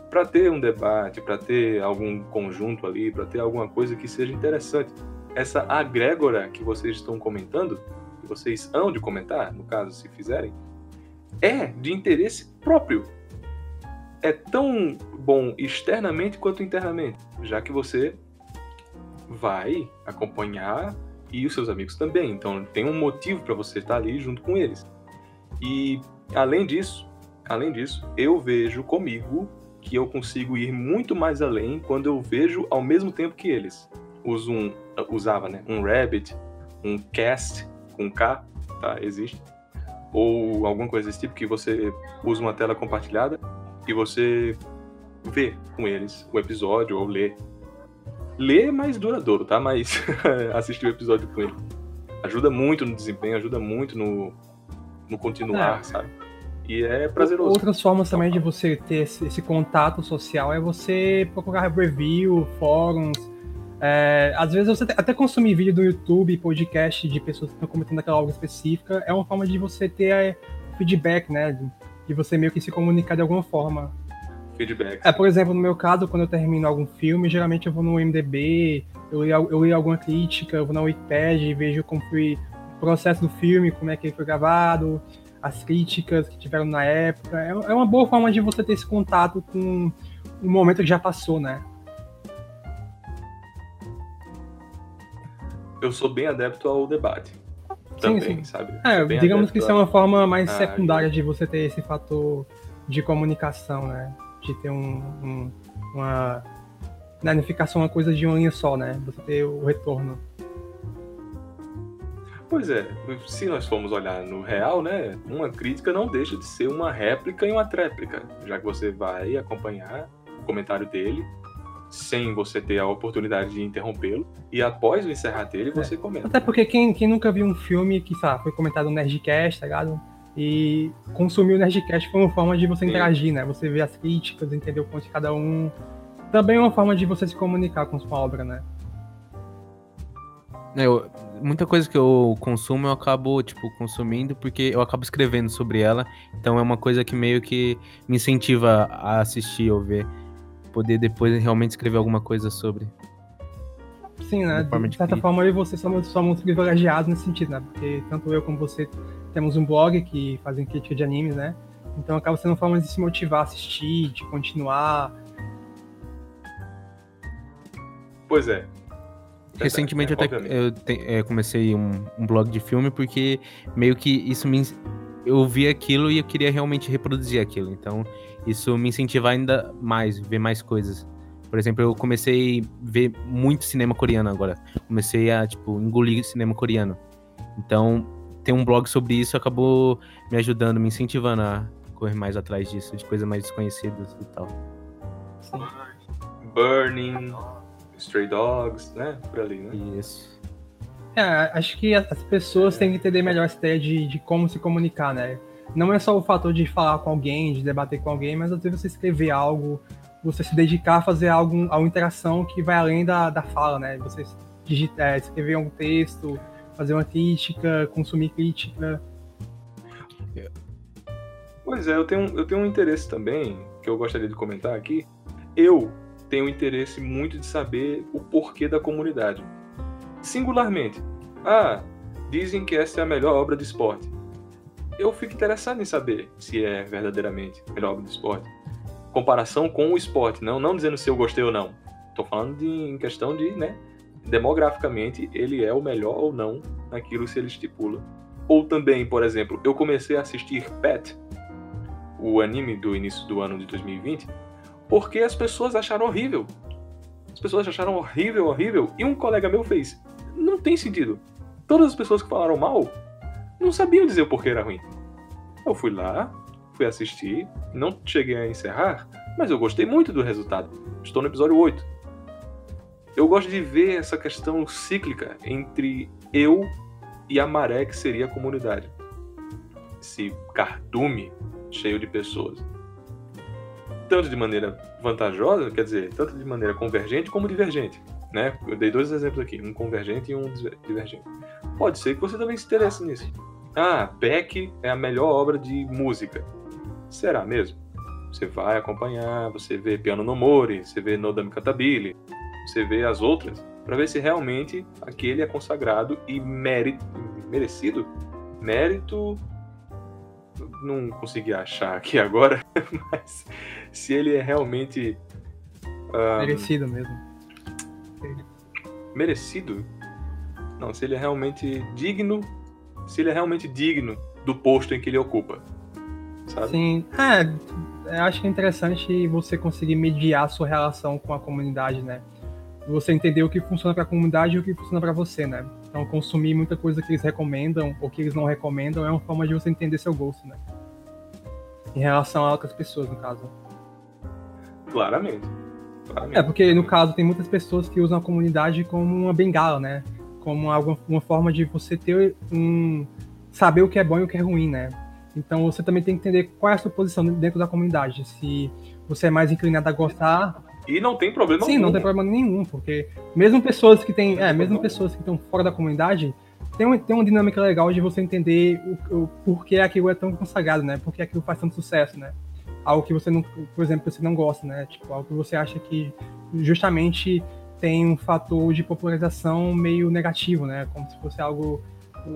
para ter um debate, para ter algum conjunto ali, para ter alguma coisa que seja interessante. Essa agrégora que vocês estão comentando, que vocês hão de comentar, no caso, se fizerem, é de interesse próprio é tão bom externamente quanto internamente, já que você vai acompanhar e os seus amigos também. Então tem um motivo para você estar ali junto com eles. E além disso, além disso, eu vejo comigo que eu consigo ir muito mais além quando eu vejo ao mesmo tempo que eles. Uso um, usava, né, um Rabbit, um Cast com K, tá? Existe. Ou alguma coisa desse tipo que você usa uma tela compartilhada e você vê com eles o episódio ou lê. Lê é mais duradouro, tá? Mas *laughs* assistir o episódio com ele ajuda muito no desempenho, ajuda muito no, no continuar, é. sabe? E é prazeroso. Outras formas também de você ter esse, esse contato social é você procurar review, fóruns. É, às vezes você até consumir vídeo do YouTube, podcast de pessoas que estão comentando aquela obra específica, é uma forma de você ter é, feedback, né? E você meio que se comunicar de alguma forma. Feedback. É, por exemplo, no meu caso, quando eu termino algum filme, geralmente eu vou no MDB, eu leio, eu leio alguma crítica, eu vou na Wikipedia e vejo como foi o processo do filme, como é que ele foi gravado, as críticas que tiveram na época. É, é uma boa forma de você ter esse contato com um momento que já passou, né? Eu sou bem adepto ao debate também, sim, sim. sabe? É, digamos que isso é uma forma mais secundária de você ter esse fator de comunicação, né? De ter um, um uma. Né, não ficar só uma coisa de uma linha só, né? Você ter o retorno. Pois é, se nós formos olhar no real, né, uma crítica não deixa de ser uma réplica e uma tréplica, já que você vai acompanhar o comentário dele sem você ter a oportunidade de interrompê-lo. E após o encerrar dele, você é. comenta. Até porque quem, quem nunca viu um filme que sabe, foi comentado no Nerdcast, tá ligado? E consumir o Nerdcast foi uma forma de você Sim. interagir, né? Você ver as críticas, entender o ponto de cada um. Também é uma forma de você se comunicar com sua obra, né? É, eu, muita coisa que eu consumo eu acabo, tipo, consumindo porque eu acabo escrevendo sobre ela. Então é uma coisa que meio que me incentiva a assistir ou ver poder depois realmente escrever alguma coisa sobre. Sim, né? De, de certa forma, eu e você somos, somos privilegiados nesse sentido, né? Porque tanto eu como você temos um blog que fazem crítica de animes, né? Então acaba sendo uma forma de se motivar a assistir, de continuar. Pois é. Recentemente é, eu até eu te, é, comecei um, um, blog de filme porque meio que isso me eu vi aquilo e eu queria realmente reproduzir aquilo. Então, isso me incentiva ainda mais, ver mais coisas. Por exemplo, eu comecei a ver muito cinema coreano agora. Comecei a, tipo, engolir cinema coreano. Então, ter um blog sobre isso acabou me ajudando, me incentivando a correr mais atrás disso, de coisas mais desconhecidas e tal. Sim. Burning, Stray Dogs, né? Por ali, né? Isso. É, acho que as pessoas têm que entender melhor essa ideia de, de como se comunicar, né? Não é só o fator de falar com alguém, de debater com alguém, mas às vezes você escrever algo, você se dedicar a fazer algo, a uma interação que vai além da, da fala, né? Você digitar, é, escrever um texto, fazer uma crítica, consumir crítica. Pois é, eu tenho, eu tenho um interesse também, que eu gostaria de comentar aqui. Eu tenho interesse muito de saber o porquê da comunidade. Singularmente, ah, dizem que essa é a melhor obra de esporte. Eu fico interessado em saber se é verdadeiramente melhor de esporte comparação com o esporte, não, não dizendo se eu gostei ou não. Estou falando de, em questão de, né, demograficamente, ele é o melhor ou não naquilo se ele estipula. Ou também, por exemplo, eu comecei a assistir Pet, o anime do início do ano de 2020, porque as pessoas acharam horrível. As pessoas acharam horrível, horrível, e um colega meu fez. Não tem sentido. Todas as pessoas que falaram mal não sabiam dizer o porquê era ruim. Eu fui lá, fui assistir, não cheguei a encerrar, mas eu gostei muito do resultado. Estou no episódio 8. Eu gosto de ver essa questão cíclica entre eu e a maré que seria a comunidade. Esse cardume cheio de pessoas. Tanto de maneira vantajosa, quer dizer, tanto de maneira convergente como divergente. Né? Eu dei dois exemplos aqui, um convergente e um divergente. Pode ser que você também se interesse nisso. Ah, Beck é a melhor obra de música. Será mesmo? Você vai acompanhar, você vê Piano no Mori, você vê Nodami Katabili, você vê as outras, para ver se realmente aquele é consagrado e mérito, merecido. Mérito não consegui achar aqui agora, *laughs* mas se ele é realmente um, merecido mesmo. Merecido? Não, se ele é realmente digno, se ele é realmente digno do posto em que ele ocupa sabe? Sim, é, eu acho que é interessante você conseguir mediar a sua relação com a comunidade, né? Você entender o que funciona para a comunidade e o que funciona para você, né? Então, consumir muita coisa que eles recomendam ou que eles não recomendam é uma forma de você entender seu gosto, né? Em relação a outras pessoas, no caso. Claramente. Claramente. É, porque no caso tem muitas pessoas que usam a comunidade como uma bengala, né? Como alguma, uma forma de você ter um. saber o que é bom e o que é ruim, né? Então você também tem que entender qual é a sua posição dentro da comunidade. Se você é mais inclinado a gostar. E não tem problema Sim, não tem problema nenhum, porque mesmo pessoas que têm. É, mesmo pessoas que estão fora da comunidade, tem, uma, tem uma dinâmica legal de você entender o, o porquê aquilo é tão consagrado, né? Por que aquilo faz tanto sucesso, né? Algo que você não, por exemplo, você não gosta, né? Tipo, algo que você acha que justamente tem um fator de popularização meio negativo, né? Como se fosse algo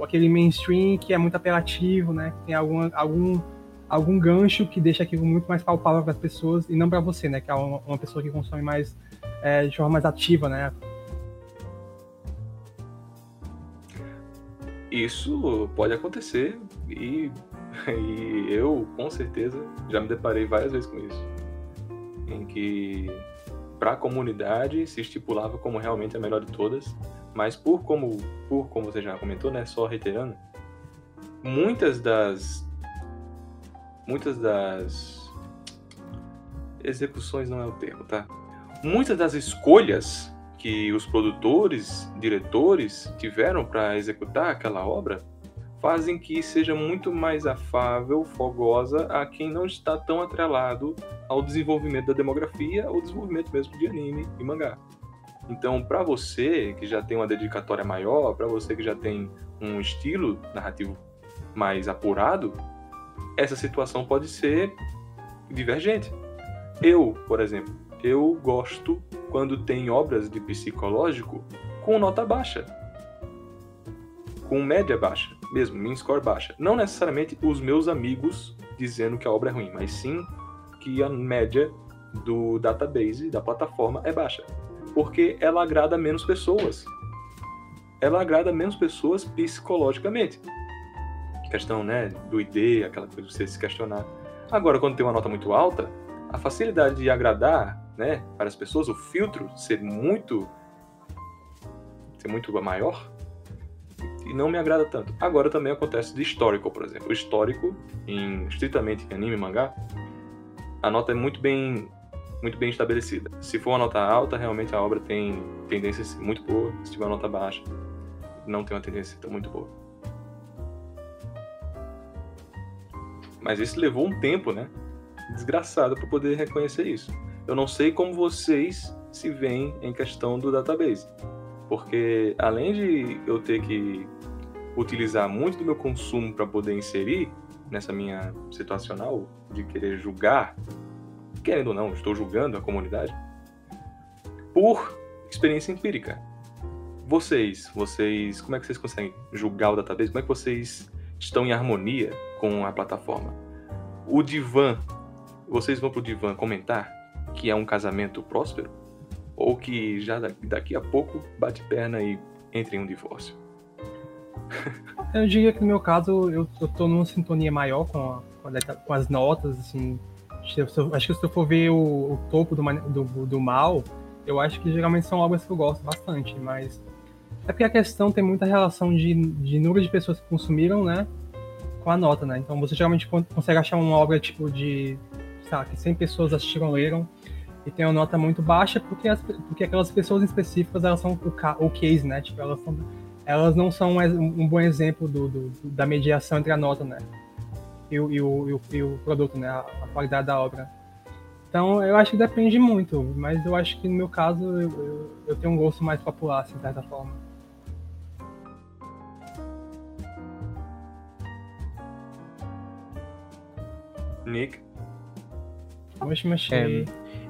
aquele mainstream que é muito apelativo, né? Que tem algum, algum, algum gancho que deixa aquilo muito mais palpável para as pessoas e não para você, né? Que é uma, uma, pessoa que consome mais é, de forma mais ativa, né? Isso pode acontecer e, *laughs* e eu com certeza já me deparei várias vezes com isso, em que para a comunidade se estipulava como realmente a melhor de todas mas por como, por como você já comentou, né, só reiterando, muitas das muitas das execuções não é o termo, tá? Muitas das escolhas que os produtores, diretores tiveram para executar aquela obra fazem que seja muito mais afável, fogosa a quem não está tão atrelado ao desenvolvimento da demografia ou desenvolvimento mesmo de anime e mangá. Então, para você que já tem uma dedicatória maior, para você que já tem um estilo narrativo mais apurado, essa situação pode ser divergente. Eu, por exemplo, eu gosto quando tem obras de psicológico com nota baixa, com média baixa, mesmo, min score baixa. Não necessariamente os meus amigos dizendo que a obra é ruim, mas sim que a média do database, da plataforma, é baixa porque ela agrada menos pessoas. Ela agrada menos pessoas psicologicamente. questão, né, do ID, aquela coisa de você se questionar. Agora, quando tem uma nota muito alta, a facilidade de agradar, né, para as pessoas, o filtro ser muito ser muito maior e não me agrada tanto. Agora também acontece de histórico, por exemplo. O histórico, em estritamente anime e mangá, a nota é muito bem muito bem estabelecida. Se for uma nota alta, realmente a obra tem tendência muito boa. Se tiver uma nota baixa, não tem uma tendência muito boa. Mas isso levou um tempo, né? Desgraçado para poder reconhecer isso. Eu não sei como vocês se veem em questão do database. Porque além de eu ter que utilizar muito do meu consumo para poder inserir nessa minha situacional de querer julgar querendo ou não, estou julgando a comunidade, por experiência empírica. Vocês, vocês, como é que vocês conseguem julgar o database? Como é que vocês estão em harmonia com a plataforma? O divã, vocês vão pro divã comentar que é um casamento próspero? Ou que já daqui a pouco bate perna e entra em um divórcio? *laughs* Eu diria que no meu caso eu, eu tô numa sintonia maior com, a, com, a, com as notas, assim, Acho que se eu for ver o, o topo do, do, do, mal, eu acho que geralmente são obras que eu gosto bastante, mas é porque a questão tem muita relação de, de número de pessoas que consumiram, né, com a nota, né? Então você geralmente consegue achar uma obra tipo de, sabe, que 100 pessoas assistiram, leram, e tem uma nota muito baixa porque, as, porque aquelas pessoas específicas elas são o, o case, né? Tipo, elas, são, elas não são um, um bom exemplo do, do, da mediação entre a nota, né? e o, e o, e o, e o produto, né? A, a, qualidade da obra. Então, eu acho que depende muito, mas eu acho que no meu caso eu, eu, eu tenho um gosto mais popular, assim, de certa forma. Nick? Oxe, mexer. É,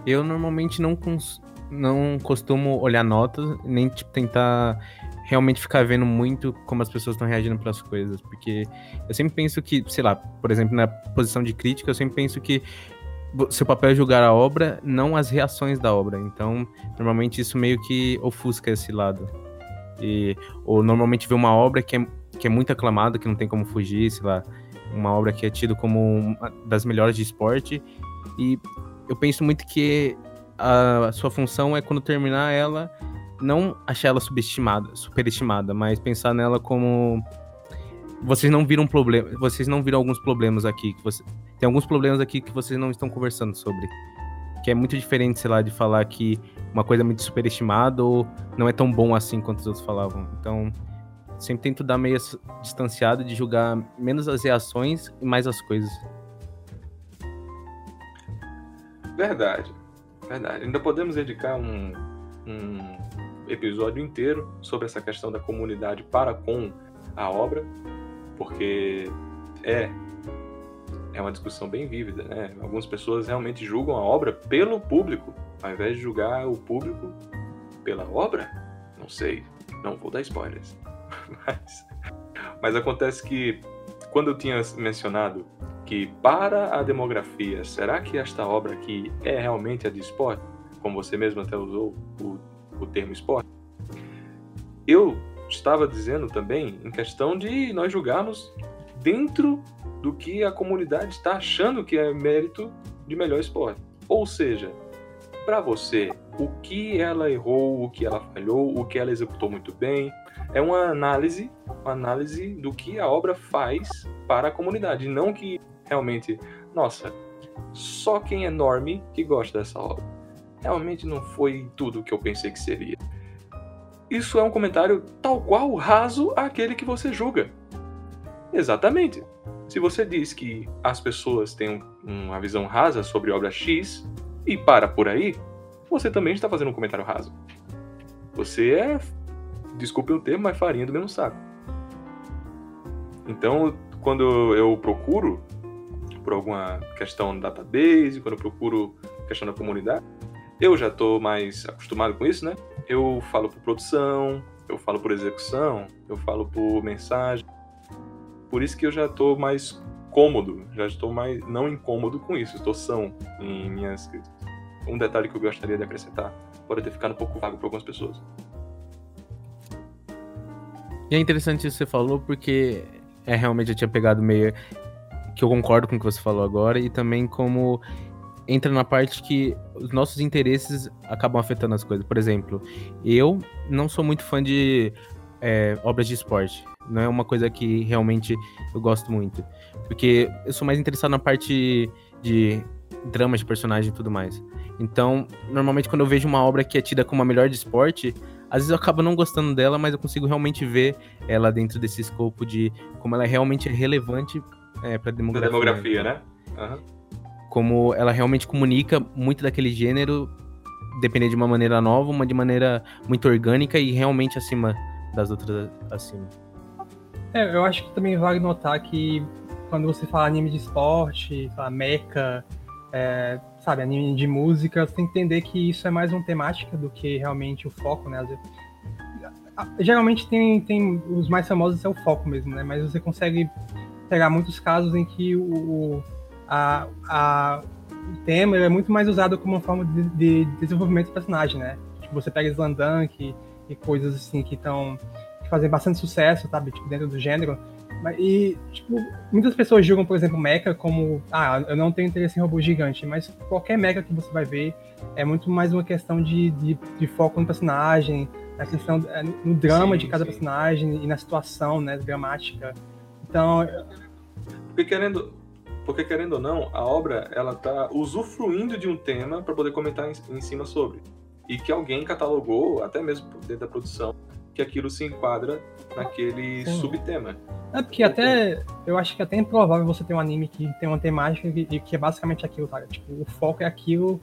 eu normalmente não, cons não costumo olhar notas, nem tipo, tentar realmente ficar vendo muito como as pessoas estão reagindo para as coisas, porque eu sempre penso que, sei lá, por exemplo, na posição de crítica, eu sempre penso que seu papel é julgar a obra, não as reações da obra. Então, normalmente isso meio que ofusca esse lado. E, ou normalmente vê uma obra que é, que é muito aclamada, que não tem como fugir, sei lá, uma obra que é tido como uma das melhores de esporte, e eu penso muito que a sua função é quando terminar ela não achar ela subestimada, superestimada, mas pensar nela como vocês não viram problema, vocês não viram alguns problemas aqui que você tem alguns problemas aqui que vocês não estão conversando sobre. Que é muito diferente, sei lá, de falar que uma coisa é muito superestimada ou não é tão bom assim quanto os outros falavam. Então, sempre tento dar meio distanciado de julgar menos as reações e mais as coisas. Verdade. Verdade. Ainda podemos dedicar um, um episódio inteiro sobre essa questão da comunidade para com a obra, porque é é uma discussão bem vívida, né? Algumas pessoas realmente julgam a obra pelo público, ao invés de julgar o público pela obra. Não sei, não vou dar spoilers. *laughs* Mas, mas acontece que quando eu tinha mencionado que para a demografia, será que esta obra aqui é realmente a de esporte? Como você mesmo até usou o o termo esporte, eu estava dizendo também em questão de nós julgarmos dentro do que a comunidade está achando que é mérito de melhor esporte. Ou seja, para você, o que ela errou, o que ela falhou, o que ela executou muito bem, é uma análise, uma análise do que a obra faz para a comunidade, não que realmente, nossa, só quem é norme que gosta dessa obra realmente não foi tudo o que eu pensei que seria. Isso é um comentário tal qual raso àquele que você julga. Exatamente. Se você diz que as pessoas têm uma visão rasa sobre obra X e para por aí, você também está fazendo um comentário raso. Você é, desculpe o termo, mas farinha do mesmo saco. Então, quando eu procuro por alguma questão no database, quando eu procuro questão da comunidade, eu já estou mais acostumado com isso, né? Eu falo por produção, eu falo por execução, eu falo por mensagem. Por isso que eu já estou mais cômodo, já estou mais não incômodo com isso, estou são em minhas críticas. Um detalhe que eu gostaria de acrescentar pode ter ficado um pouco vago para algumas pessoas. E é interessante isso que você falou, porque é realmente eu tinha pegado meio que eu concordo com o que você falou agora e também como entra na parte que os nossos interesses acabam afetando as coisas. Por exemplo, eu não sou muito fã de é, obras de esporte. Não é uma coisa que realmente eu gosto muito. Porque eu sou mais interessado na parte de drama de personagem e tudo mais. Então, normalmente quando eu vejo uma obra que é tida como a melhor de esporte, às vezes eu acabo não gostando dela, mas eu consigo realmente ver ela dentro desse escopo de como ela realmente é relevante é, para demografia. demografia, né? Uhum. Como ela realmente comunica muito daquele gênero, depender de uma maneira nova, uma de maneira muito orgânica e realmente acima das outras acima. É, eu acho que também vale notar que quando você fala anime de esporte, fala mecha, é, sabe, anime de música, você tem que entender que isso é mais uma temática do que realmente o foco, né? Geralmente tem, tem os mais famosos é o foco mesmo, né? Mas você consegue pegar muitos casos em que o, a, a, o tema é muito mais usado como uma forma de, de desenvolvimento do personagem, né? Tipo, você pega Slandunk e coisas assim que estão que fazem bastante sucesso, sabe? Tipo, dentro do gênero. E, tipo, muitas pessoas julgam, por exemplo, mecha como, ah, eu não tenho interesse em robô gigante, mas qualquer mecha que você vai ver é muito mais uma questão de, de, de foco no personagem, na questão, é, no drama sim, de cada sim. personagem e na situação, né, dramática. Então... Porque querendo, porque querendo ou não, a obra, ela tá usufruindo de um tema para poder comentar em, em cima sobre. E que alguém catalogou, até mesmo dentro da produção, que aquilo se enquadra naquele Sim. subtema. É porque até eu acho que é até improvável você ter um anime que tem uma temática e que é basicamente aquilo, tá? Tipo, o foco é aquilo.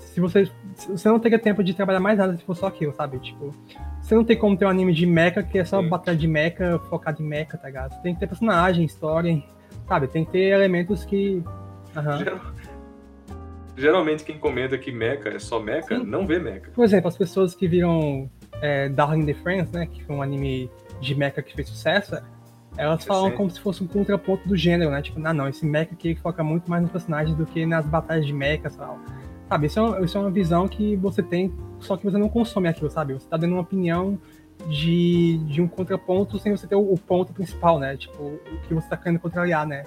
Se você você não teria tempo de trabalhar mais nada se for só aquilo, sabe? Tipo, você não tem como ter um anime de mecha que é só Sim. batalha de mecha, focado em mecha, tá ligado? Você tem que ter personagem, história, sabe? Tem que ter elementos que uhum. Geral... Geralmente quem comenta que mecha é só mecha, Sim. não vê mecha. Por exemplo, as pessoas que viram é, Darling the Friends, né, que foi um anime de mecha que fez sucesso, elas falam como se fosse um contraponto do gênero, né? Tipo, não, não, esse mecha aqui foca muito mais nos personagens do que nas batalhas de mecha, sabe? Isso é, uma, isso é uma visão que você tem, só que você não consome aquilo, sabe? Você tá dando uma opinião de, de um contraponto sem você ter o, o ponto principal, né? Tipo, o que você tá querendo contrariar, né?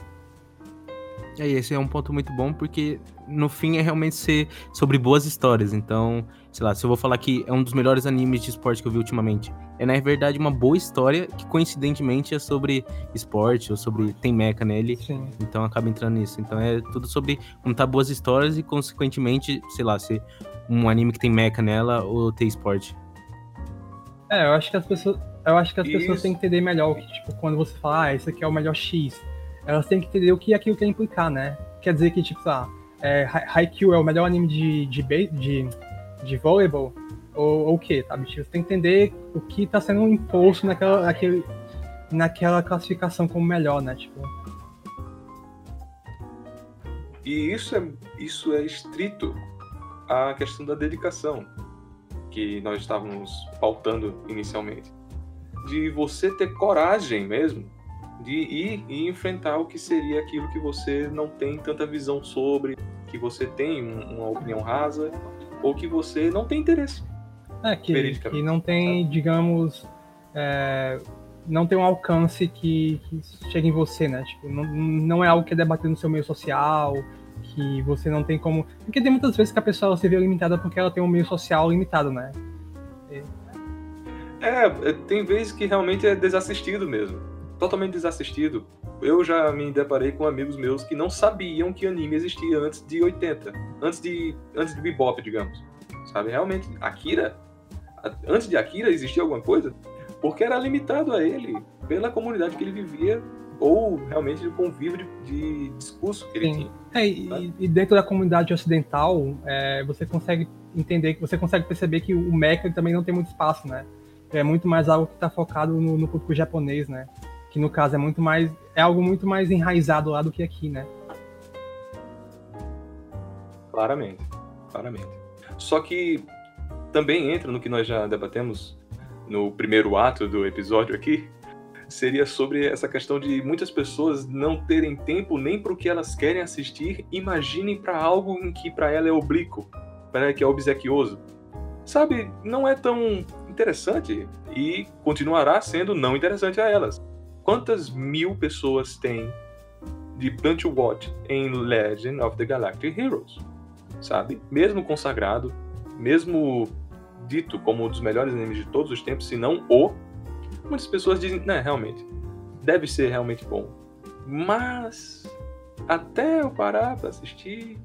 É, esse é um ponto muito bom porque no fim é realmente ser sobre boas histórias. Então, sei lá, se eu vou falar que é um dos melhores animes de esporte que eu vi ultimamente, é na verdade uma boa história que coincidentemente é sobre esporte ou sobre tem mecha nele. Sim. Então acaba entrando nisso. Então é tudo sobre contar boas histórias e consequentemente, sei lá, ser um anime que tem mecha nela ou ter esporte. É, eu acho que as pessoas, eu acho que as pessoas têm que entender melhor que tipo quando você fala, ah, esse aqui é o melhor X elas têm que entender o que aquilo quer implicar, né? Quer dizer que, tipo, ah, é, Haikyuu é o melhor anime de, de, de, de voleibol, ou, ou o quê, sabe? Tipo, você tem que entender o que está sendo imposto naquela, naquele, naquela classificação como melhor, né? Tipo... E isso é, isso é estrito à questão da dedicação, que nós estávamos pautando inicialmente. De você ter coragem mesmo de ir e enfrentar o que seria aquilo que você não tem tanta visão sobre, que você tem um, uma opinião rasa, ou que você não tem interesse. É, que, que não tem, sabe? digamos, é, não tem um alcance que, que chega em você, né? Tipo, não, não é algo que é debatido no seu meio social, que você não tem como. Porque tem muitas vezes que a pessoa se vê limitada porque ela tem um meio social limitado, né? É, é tem vezes que realmente é desassistido mesmo totalmente desassistido. Eu já me deparei com amigos meus que não sabiam que anime existia antes de 80, antes de antes de Bebop, digamos. Sabe, realmente, Akira, antes de Akira existia alguma coisa? Porque era limitado a ele pela comunidade que ele vivia ou realmente o convívio de, de, discurso que ele Sim. tinha. É, e, e, dentro da comunidade ocidental, é, você consegue entender, que você consegue perceber que o mecha também não tem muito espaço, né? É muito mais algo que está focado no, no público japonês, né? que no caso é muito mais é algo muito mais enraizado lá do que aqui, né? Claramente, claramente. Só que também entra no que nós já debatemos no primeiro ato do episódio aqui, seria sobre essa questão de muitas pessoas não terem tempo nem para o que elas querem assistir, imaginem para algo em que para ela é oblíquo, para ela que é obsequioso. Sabe, não é tão interessante e continuará sendo não interessante a elas. quantas mil pessoas tem de Plant Watch em Legend of the Galactic Heroes? Sabe? Mesmo consagrado, mesmo dito como um dos melhores animes de todos os tempos, se não o, muitas pessoas dizem, né, realmente, deve ser realmente bom. Mas até eu parar para assistir,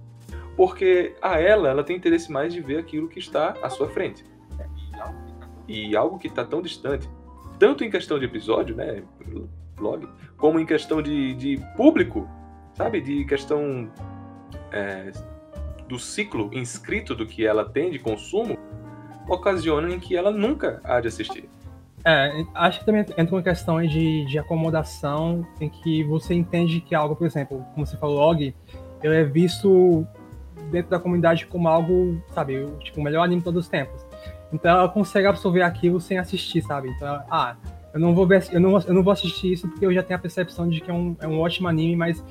porque a ela, ela tem interesse mais de ver aquilo que está à sua frente. E algo que está tão distante, tanto em questão de episódio, né, blog, como em questão de, de público, sabe, de questão é, do ciclo inscrito do que ela tem de consumo, ocasiona em que ela nunca há de assistir. É, acho que também entra uma questão de, de acomodação em que você entende que algo, por exemplo, como você falou, log, ele é visto dentro da comunidade como algo, sabe, tipo, o melhor anime de todos os tempos. Então ela consegue absorver aquilo sem assistir, sabe? Então, ah, eu não vou ver, eu não, eu não vou assistir isso porque eu já tenho a percepção de que é um, é um ótimo anime, mas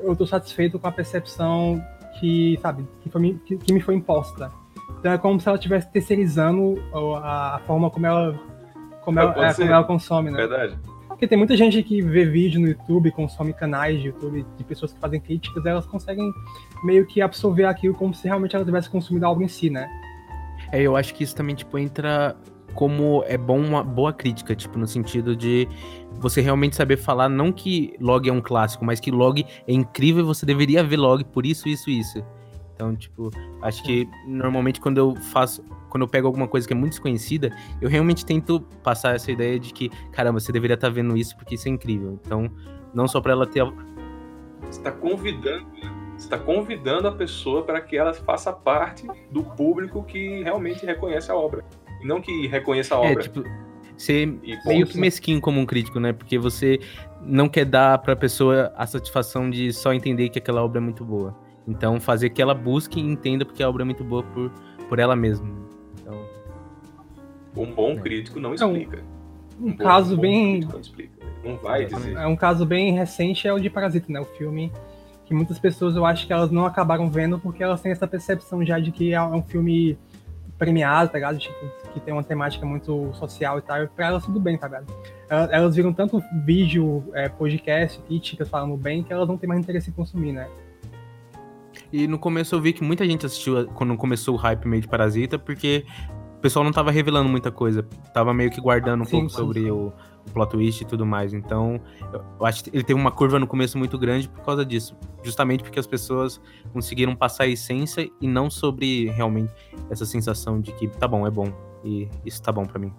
eu tô satisfeito com a percepção que, sabe, que, foi, que, que me foi imposta. Então é como se ela estivesse terceirizando a, a forma como ela como, ela, é, como ela consome, né? Verdade. Porque tem muita gente que vê vídeo no YouTube, consome canais de YouTube de pessoas que fazem críticas, elas conseguem meio que absorver aquilo como se realmente ela tivesse consumido algo em si, né? É, eu acho que isso também, tipo, entra como é bom uma boa crítica, tipo, no sentido de você realmente saber falar, não que log é um clássico, mas que log é incrível e você deveria ver log por isso, isso, isso. Então, tipo, acho que normalmente quando eu faço, quando eu pego alguma coisa que é muito desconhecida, eu realmente tento passar essa ideia de que, caramba, você deveria estar tá vendo isso porque isso é incrível. Então, não só para ela ter. Você está convidando, está convidando a pessoa para que ela faça parte do público que realmente reconhece a obra. E não que reconheça a é, obra. É, tipo, ser meio que mesquinho como um crítico, né? Porque você não quer dar para a pessoa a satisfação de só entender que aquela obra é muito boa. Então, fazer que ela busque e entenda porque a obra é muito boa por, por ela mesma. Então, um bom é. crítico não explica. um, um, um caso bem. Não, explica. não vai dizer. É um caso bem recente é o de Parasita, né? O filme que muitas pessoas eu acho que elas não acabaram vendo porque elas têm essa percepção já de que é um filme premiado, tá ligado? Tipo, que tem uma temática muito social e tal. Pra elas tudo bem, tá ligado? Elas, elas viram tanto vídeo, é, podcast, críticas falando bem que elas não têm mais interesse em consumir, né? E no começo eu vi que muita gente assistiu quando começou o hype meio de Parasita, porque o pessoal não tava revelando muita coisa. Tava meio que guardando um sim, pouco sim, sobre sim. O, o plot twist e tudo mais. Então, eu acho que ele teve uma curva no começo muito grande por causa disso. Justamente porque as pessoas conseguiram passar a essência e não sobre realmente essa sensação de que tá bom, é bom. E isso tá bom para mim.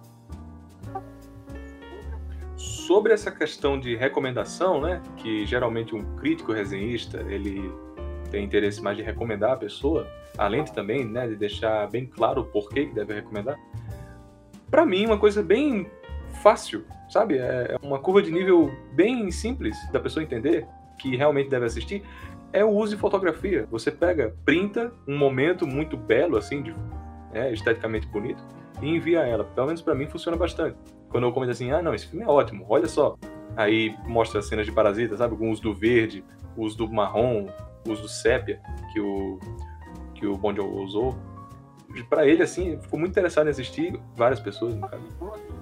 Sobre essa questão de recomendação, né? Que geralmente um crítico resenhista, ele tem interesse mais de recomendar a pessoa, além de também né, de deixar bem claro o porquê que deve recomendar. Para mim, uma coisa bem fácil, sabe? É uma curva de nível bem simples da pessoa entender que realmente deve assistir. É o uso de fotografia. Você pega, printa um momento muito belo, assim, de, é, esteticamente bonito, e envia ela. Pelo menos para mim funciona bastante. Quando eu comento assim, ah, não, esse filme é ótimo, olha só. Aí mostra cenas de parasita, sabe? Com uso do verde, uso do marrom, uso sépia que o, que o Bon Jovi usou, para ele, assim, ficou muito interessado em assistir, várias pessoas, no caso,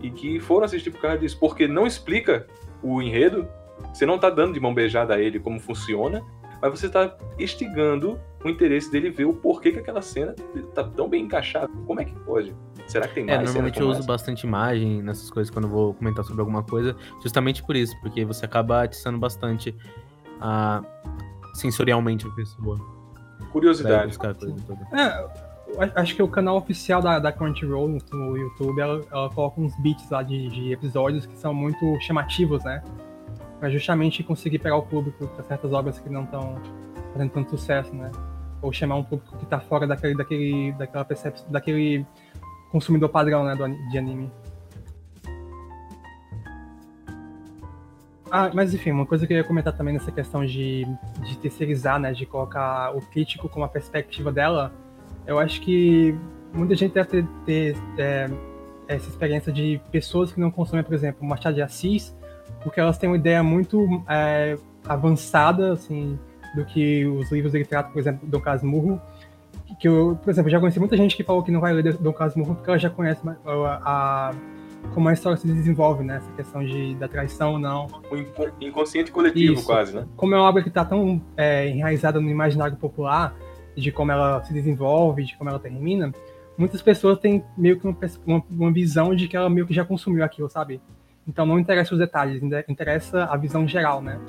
e que foram assistir por causa disso, porque não explica o enredo, você não tá dando de mão beijada a ele como funciona, mas você tá instigando o interesse dele ver o porquê que aquela cena tá tão bem encaixada. Como é que pode? Será que tem é, mais? É, normalmente eu uso bastante imagem nessas coisas quando eu vou comentar sobre alguma coisa, justamente por isso, porque você acaba atiçando bastante a, sensorialmente a pessoa. Curiosidade. É, acho que o canal oficial da, da Crunchyroll no, no YouTube, ela, ela, coloca uns beats lá de, de, episódios que são muito chamativos, né? Pra justamente conseguir pegar o público para certas obras que não estão fazendo tanto sucesso, né? Ou chamar um público que tá fora daquele, daquele, daquela percepção, daquele consumidor padrão, né, do, de anime. Ah, mas enfim, uma coisa que eu ia comentar também nessa questão de, de terceirizar, né, de colocar o crítico com a perspectiva dela, eu acho que muita gente deve ter, ter é, essa experiência de pessoas que não consomem, por exemplo, Machado de Assis, porque elas têm uma ideia muito é, avançada, assim, do que os livros ele trata, por exemplo, do Casmurro, que eu, por exemplo, já conheci muita gente que falou que não vai ler Dom Casmurro porque ela já conhece a, a como a história se desenvolve, né? Essa questão de, da traição ou não. O inconsciente coletivo, Isso. quase, né? Como é uma obra que está tão é, enraizada no imaginário popular, de como ela se desenvolve, de como ela termina, muitas pessoas têm meio que uma, uma visão de que ela meio que já consumiu aquilo, sabe? Então não interessa os detalhes, interessa a visão geral, né?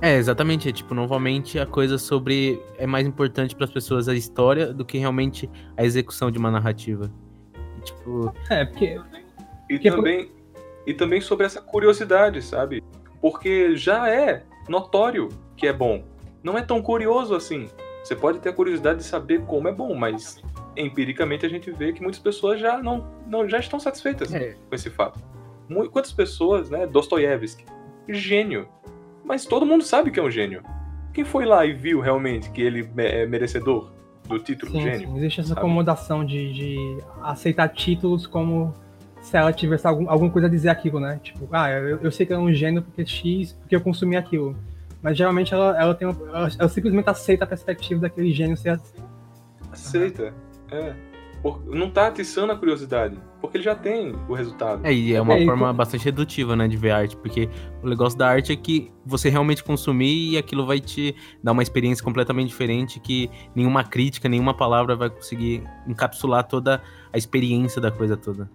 É, exatamente. É, tipo, novamente a coisa sobre. É mais importante para as pessoas a história do que realmente a execução de uma narrativa. tipo. É, porque. E, porque também, e também sobre essa curiosidade, sabe? Porque já é notório que é bom. Não é tão curioso assim. Você pode ter a curiosidade de saber como é bom, mas empiricamente a gente vê que muitas pessoas já não, não já estão satisfeitas é. com esse fato. Quantas pessoas, né? Dostoiévski, gênio, mas todo mundo sabe que é um gênio. Quem foi lá e viu realmente que ele é merecedor do título sim, gênio? Sim. Existe essa sabe? acomodação de, de, aceitar títulos como se ela tivesse algum, alguma coisa a dizer aquilo, né? Tipo, ah, eu, eu sei que é um gênio porque X, porque eu consumi aquilo. Mas geralmente ela, ela tem uma, ela, ela, simplesmente aceita a perspectiva daquele gênio ser assim. Aceita, é não tá atiçando a curiosidade, porque ele já tem o resultado. É, e é uma é, forma bastante redutiva, né, de ver arte, porque o negócio da arte é que você realmente consumir e aquilo vai te dar uma experiência completamente diferente que nenhuma crítica, nenhuma palavra vai conseguir encapsular toda a experiência da coisa toda.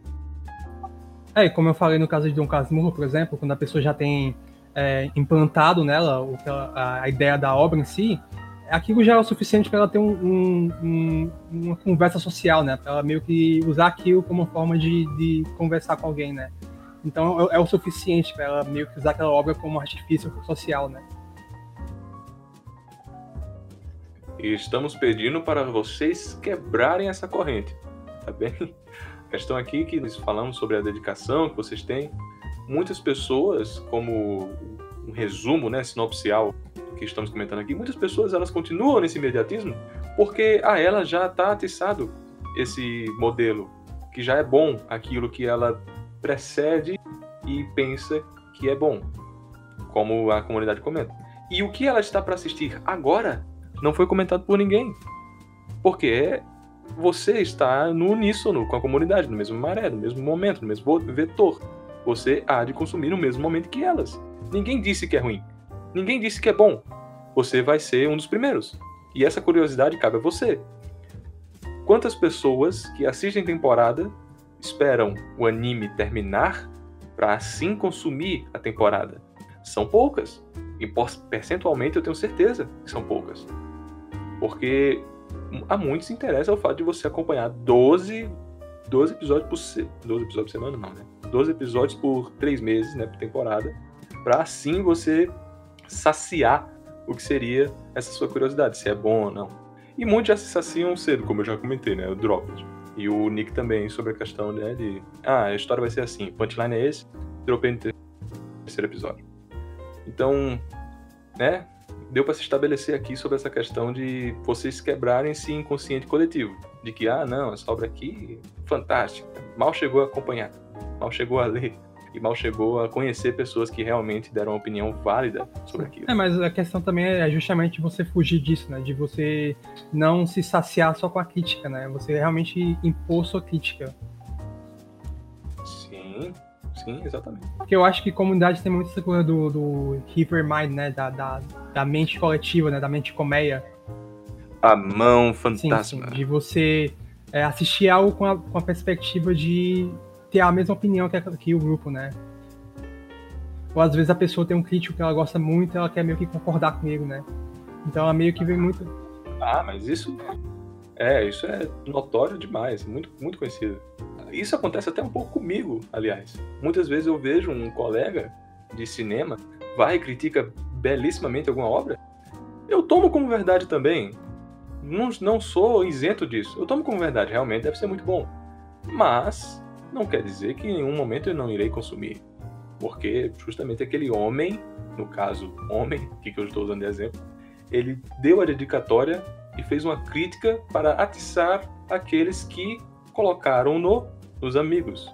É, e como eu falei no caso de Dom Casmurro, por exemplo, quando a pessoa já tem é, implantado nela o, a, a ideia da obra em si, aquilo já é o suficiente para ela ter um, um, um, uma conversa social, né? Para ela meio que usar aquilo como forma de, de conversar com alguém, né? Então é, é o suficiente para ela meio que usar aquela obra como artifício social, né? E estamos pedindo para vocês quebrarem essa corrente, tá bem? Questão aqui que nós falamos sobre a dedicação que vocês têm. Muitas pessoas, como um resumo, né, sinopcial que estamos comentando aqui, muitas pessoas elas continuam nesse imediatismo porque a ah, ela já está atiçado esse modelo, que já é bom aquilo que ela precede e pensa que é bom, como a comunidade comenta. E o que ela está para assistir agora não foi comentado por ninguém. Porque você está no uníssono com a comunidade, no mesmo maré, no mesmo momento, no mesmo vetor. Você há de consumir no mesmo momento que elas. Ninguém disse que é ruim. Ninguém disse que é bom. Você vai ser um dos primeiros. E essa curiosidade cabe a você. Quantas pessoas que assistem temporada esperam o anime terminar para assim consumir a temporada? São poucas. E percentualmente eu tenho certeza que são poucas. Porque a muitos interessa o fato de você acompanhar 12, 12 episódios por se... 12 episódios por semana, não, né? 12 episódios por 3 meses, né, por temporada, para assim você saciar o que seria essa sua curiosidade, se é bom ou não. E muitos já se saciam cedo, como eu já comentei, né? O Dropped. E o Nick também sobre a questão né, de. Ah, a história vai ser assim: punchline é esse, dropei no terceiro episódio. Então, né? Deu para se estabelecer aqui sobre essa questão de vocês quebrarem esse inconsciente coletivo. De que, ah, não, essa obra aqui, fantástica. Mal chegou a acompanhar, mal chegou a ler e mal chegou a conhecer pessoas que realmente deram uma opinião válida sobre aquilo. É, mas a questão também é justamente você fugir disso, né? De você não se saciar só com a crítica, né? Você realmente impor sua crítica. Sim, sim, exatamente. Porque eu acho que comunidade tem muito essa coisa do, do Hypermind, né? Da, da, da mente coletiva, né? Da mente colmeia. A mão fantasma. Sim, sim. De você é, assistir algo com a, com a perspectiva de ter a mesma opinião que, a, que o grupo, né? Ou às vezes a pessoa tem um crítico que ela gosta muito, ela quer meio que concordar comigo, né? Então ela meio que vem muito. Ah, mas isso é, isso é notório demais, muito, muito conhecido. Isso acontece até um pouco comigo, aliás. Muitas vezes eu vejo um colega de cinema vai e critica belíssimamente alguma obra, eu tomo como verdade também. Não, não sou isento disso. Eu tomo como verdade, realmente deve ser muito bom. Mas não quer dizer que em nenhum momento eu não irei consumir. Porque justamente aquele homem, no caso, homem, que eu estou usando de exemplo, ele deu a dedicatória e fez uma crítica para atiçar aqueles que colocaram no nos amigos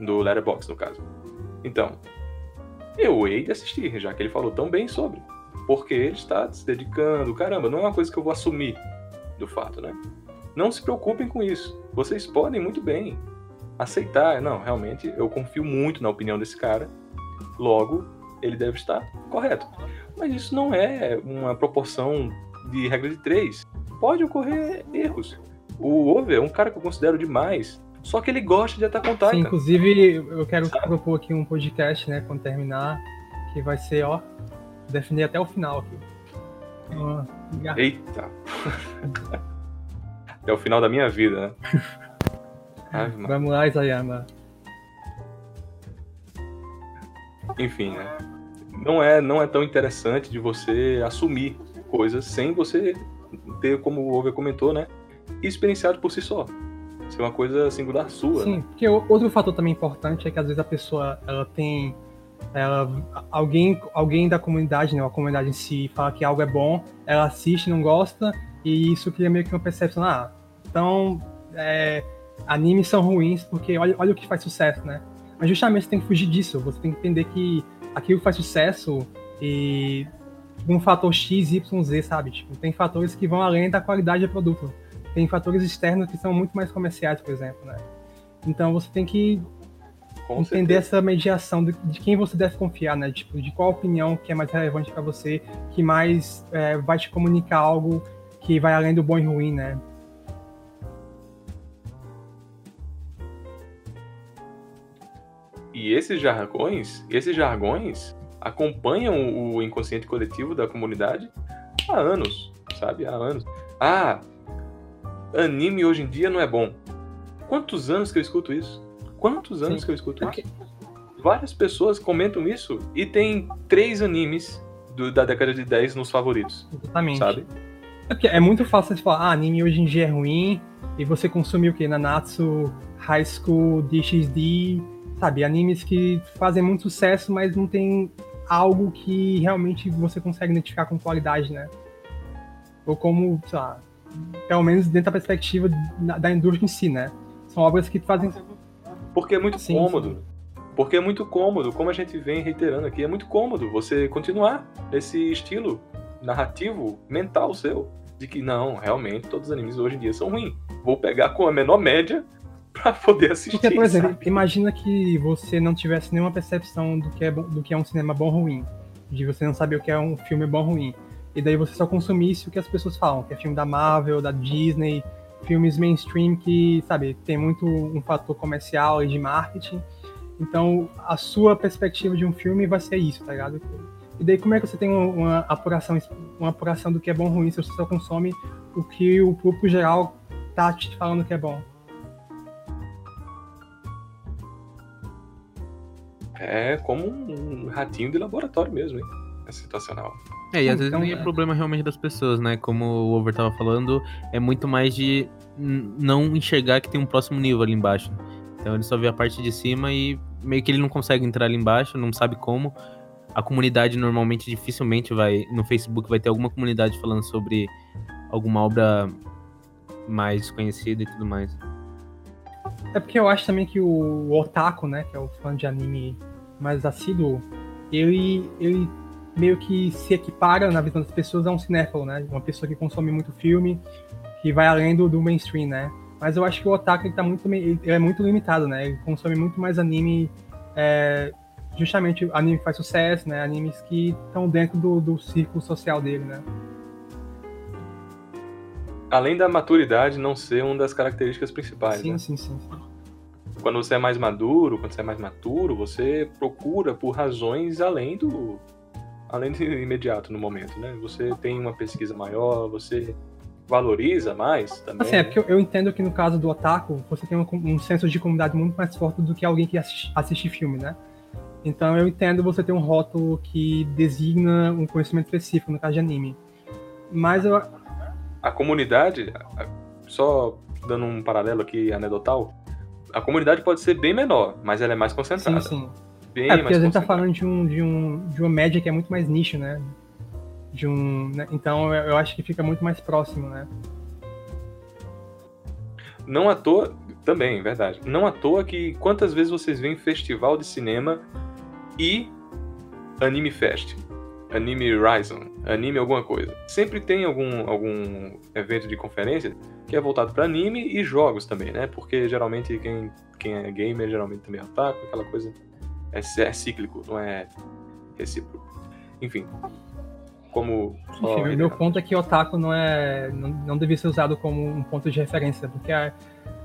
do Letterboxd, no caso. Então, eu hei de assistir, já que ele falou tão bem sobre. Porque ele está se dedicando, caramba, não é uma coisa que eu vou assumir do fato, né? Não se preocupem com isso. Vocês podem muito bem aceitar, não, realmente eu confio muito na opinião desse cara, logo ele deve estar correto. Mas isso não é uma proporção de regra de três. Pode ocorrer erros. O Over é um cara que eu considero demais, só que ele gosta de Attack on Titan. Sim, inclusive, eu quero Sabe? propor aqui um podcast, né, quando terminar, que vai ser, ó, definir até o final aqui. Eita! até *laughs* o final da minha vida, né? *laughs* Ai, Vamos lá, Isayama. Enfim, né? Não é, não é tão interessante de você assumir coisas sem você ter, como o Over comentou, né? Experienciado por si só. Ser uma coisa singular sua. Sim, né? porque outro fator também importante é que às vezes a pessoa ela tem. Ela, alguém, alguém da comunidade, né, a comunidade em si, fala que algo é bom, ela assiste, não gosta, e isso cria meio que uma percepção, ah, então é, animes são ruins porque olha, olha o que faz sucesso, né? Mas justamente você tem que fugir disso, você tem que entender que aquilo faz sucesso e um fator X, Y, Z, sabe? Tipo, tem fatores que vão além da qualidade do produto. Tem fatores externos que são muito mais comerciais, por exemplo, né? Então você tem que Com entender certeza. essa mediação de, de, quem você deve confiar, né? Tipo, de qual opinião que é mais relevante para você, que mais é, vai te comunicar algo que vai além do bom e ruim, né? E esses jargões, esses jargões acompanham o inconsciente coletivo da comunidade há anos, sabe? Há anos. Ah, anime hoje em dia não é bom. Quantos anos que eu escuto isso? Quantos anos Sim. que eu escuto isso? Várias pessoas comentam isso e tem três animes do, da década de 10 nos favoritos. Exatamente. Sabe? É, é muito fácil de falar, ah, anime hoje em dia é ruim, e você consumiu o que? Nanatsu, High School, DxD, sabe, animes que fazem muito sucesso, mas não tem algo que realmente você consegue identificar com qualidade, né? Ou como, sei lá, pelo menos dentro da perspectiva da indústria em si, né? São obras que fazem. Porque é muito sim, cômodo. Sim. Porque é muito cômodo, como a gente vem reiterando aqui, é muito cômodo você continuar esse estilo narrativo mental seu. De que não, realmente todos os animes hoje em dia são ruins. Vou pegar com a menor média *laughs* para poder assistir. Porque, por exemplo, sabe? imagina que você não tivesse nenhuma percepção do que, é, do que é um cinema bom ou ruim. De você não saber o que é um filme bom ou ruim. E daí você só consumisse o que as pessoas falam, que é filme da Marvel, da Disney, filmes mainstream que, sabe, tem muito um fator comercial e de marketing. Então, a sua perspectiva de um filme vai ser isso, tá ligado? E daí como é que você tem uma, apuração, uma apuração do que é bom ou ruim se você só consome o que o público geral tá te falando que é bom? é como um ratinho de laboratório mesmo, hein? É situacional. É, e às então, vezes nem é, é problema realmente das pessoas, né? Como o Over tava falando, é muito mais de não enxergar que tem um próximo nível ali embaixo. Então ele só vê a parte de cima e meio que ele não consegue entrar ali embaixo, não sabe como. A comunidade normalmente dificilmente vai. No Facebook vai ter alguma comunidade falando sobre alguma obra mais desconhecida e tudo mais. É porque eu acho também que o Otaku, né, que é o fã de anime mais assíduo, ele, ele meio que se equipara na visão das pessoas a um cinéfilo, né? Uma pessoa que consome muito filme, que vai além do, do mainstream, né? Mas eu acho que o otaku ele tá muito, ele é muito limitado, né? Ele consome muito mais anime, é, justamente anime que faz sucesso, né? Animes que estão dentro do, do círculo social dele, né? Além da maturidade não ser uma das características principais, sim, né? Sim, sim, sim quando você é mais maduro, quando você é mais maturo, você procura por razões além do além do imediato no momento, né? Você tem uma pesquisa maior, você valoriza mais também. Assim, é porque eu, eu entendo que no caso do otaku, você tem um, um, senso de comunidade muito mais forte do que alguém que assiste, assiste filme, né? Então eu entendo você ter um rótulo que designa um conhecimento específico, no caso de anime. Mas eu... A comunidade, só dando um paralelo aqui anedotal, a comunidade pode ser bem menor, mas ela é mais concentrada. Sim, sim. Bem é, porque a gente tá falando de, um, de, um, de uma média que é muito mais nicho, né? De um, né? Então eu acho que fica muito mais próximo, né? Não à toa, também, verdade. Não à toa que quantas vezes vocês veem festival de cinema e Anime Fest, Anime Horizon, Anime alguma coisa. Sempre tem algum, algum evento de conferência que é voltado para anime e jogos também, né? Porque geralmente quem, quem é gamer geralmente também é otaku, aquela coisa é, é cíclico, não é recíproco. Enfim, como. Enfim, o meu ponto é que otaku não é não, não deve ser usado como um ponto de referência, porque é,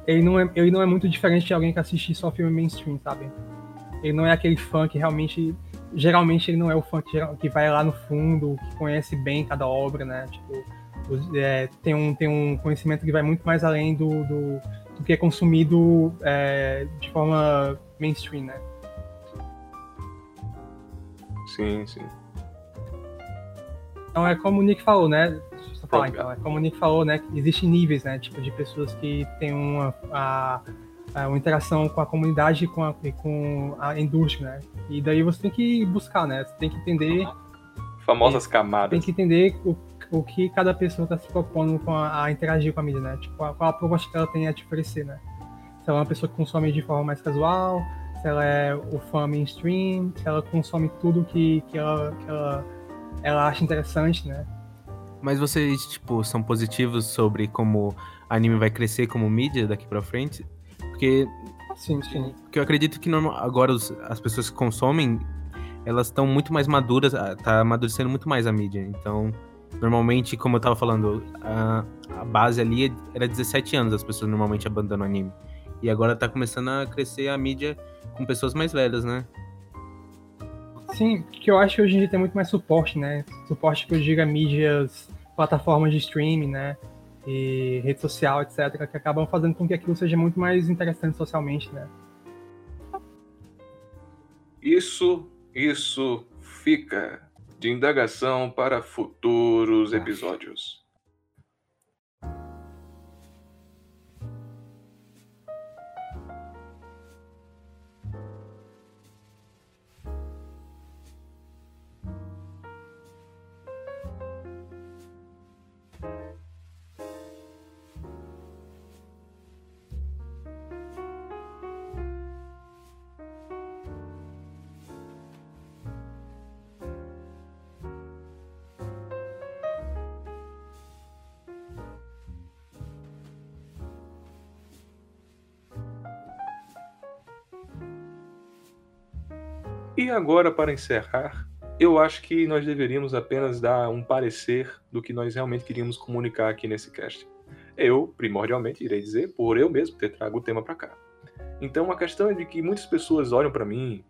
ele não é ele não é muito diferente de alguém que assiste só filme mainstream, sabe? Ele não é aquele fã que realmente geralmente ele não é o fã que, que vai lá no fundo, que conhece bem cada obra, né? Tipo, é, tem, um, tem um conhecimento que vai muito mais além do, do, do que é consumido é, de forma mainstream, né? Sim, sim. Então é como o Nick falou, né? Deixa eu falar então. É como o Nick falou, né? Existem níveis, né? Tipo, de pessoas que têm uma, a, a, uma interação com a comunidade e com a, com a indústria, né? E daí você tem que buscar, né? Você tem que entender. Famosas camadas. Tem que entender o, o que cada pessoa está se propondo com a, a, interagir com a mídia, né? Tipo, qual a proposta que ela tem a te oferecer, né? Se ela é uma pessoa que consome de forma mais casual, se ela é o fã mainstream, se ela consome tudo que, que, ela, que ela, ela acha interessante, né? Mas vocês, tipo, são positivos sobre como anime vai crescer como mídia daqui pra frente? Porque. Sim, sim. Porque eu acredito que normal, agora os, as pessoas que consomem, elas estão muito mais maduras, ah, tá amadurecendo muito mais a mídia. Então, normalmente, como eu tava falando, a, a base ali era 17 anos, as pessoas normalmente abandonam o anime. E agora tá começando a crescer a mídia com pessoas mais velhas, né? Sim, que eu acho que hoje em dia tem muito mais suporte, né? Suporte que eu diga mídias, plataformas de streaming, né? E rede social, etc., que acabam fazendo com que aquilo seja muito mais interessante socialmente, né? Isso, isso fica de indagação para futuros ah. episódios. E agora, para encerrar, eu acho que nós deveríamos apenas dar um parecer do que nós realmente queríamos comunicar aqui nesse cast. Eu, primordialmente, irei dizer por eu mesmo ter trago o tema para cá. Então, a questão é de que muitas pessoas olham para mim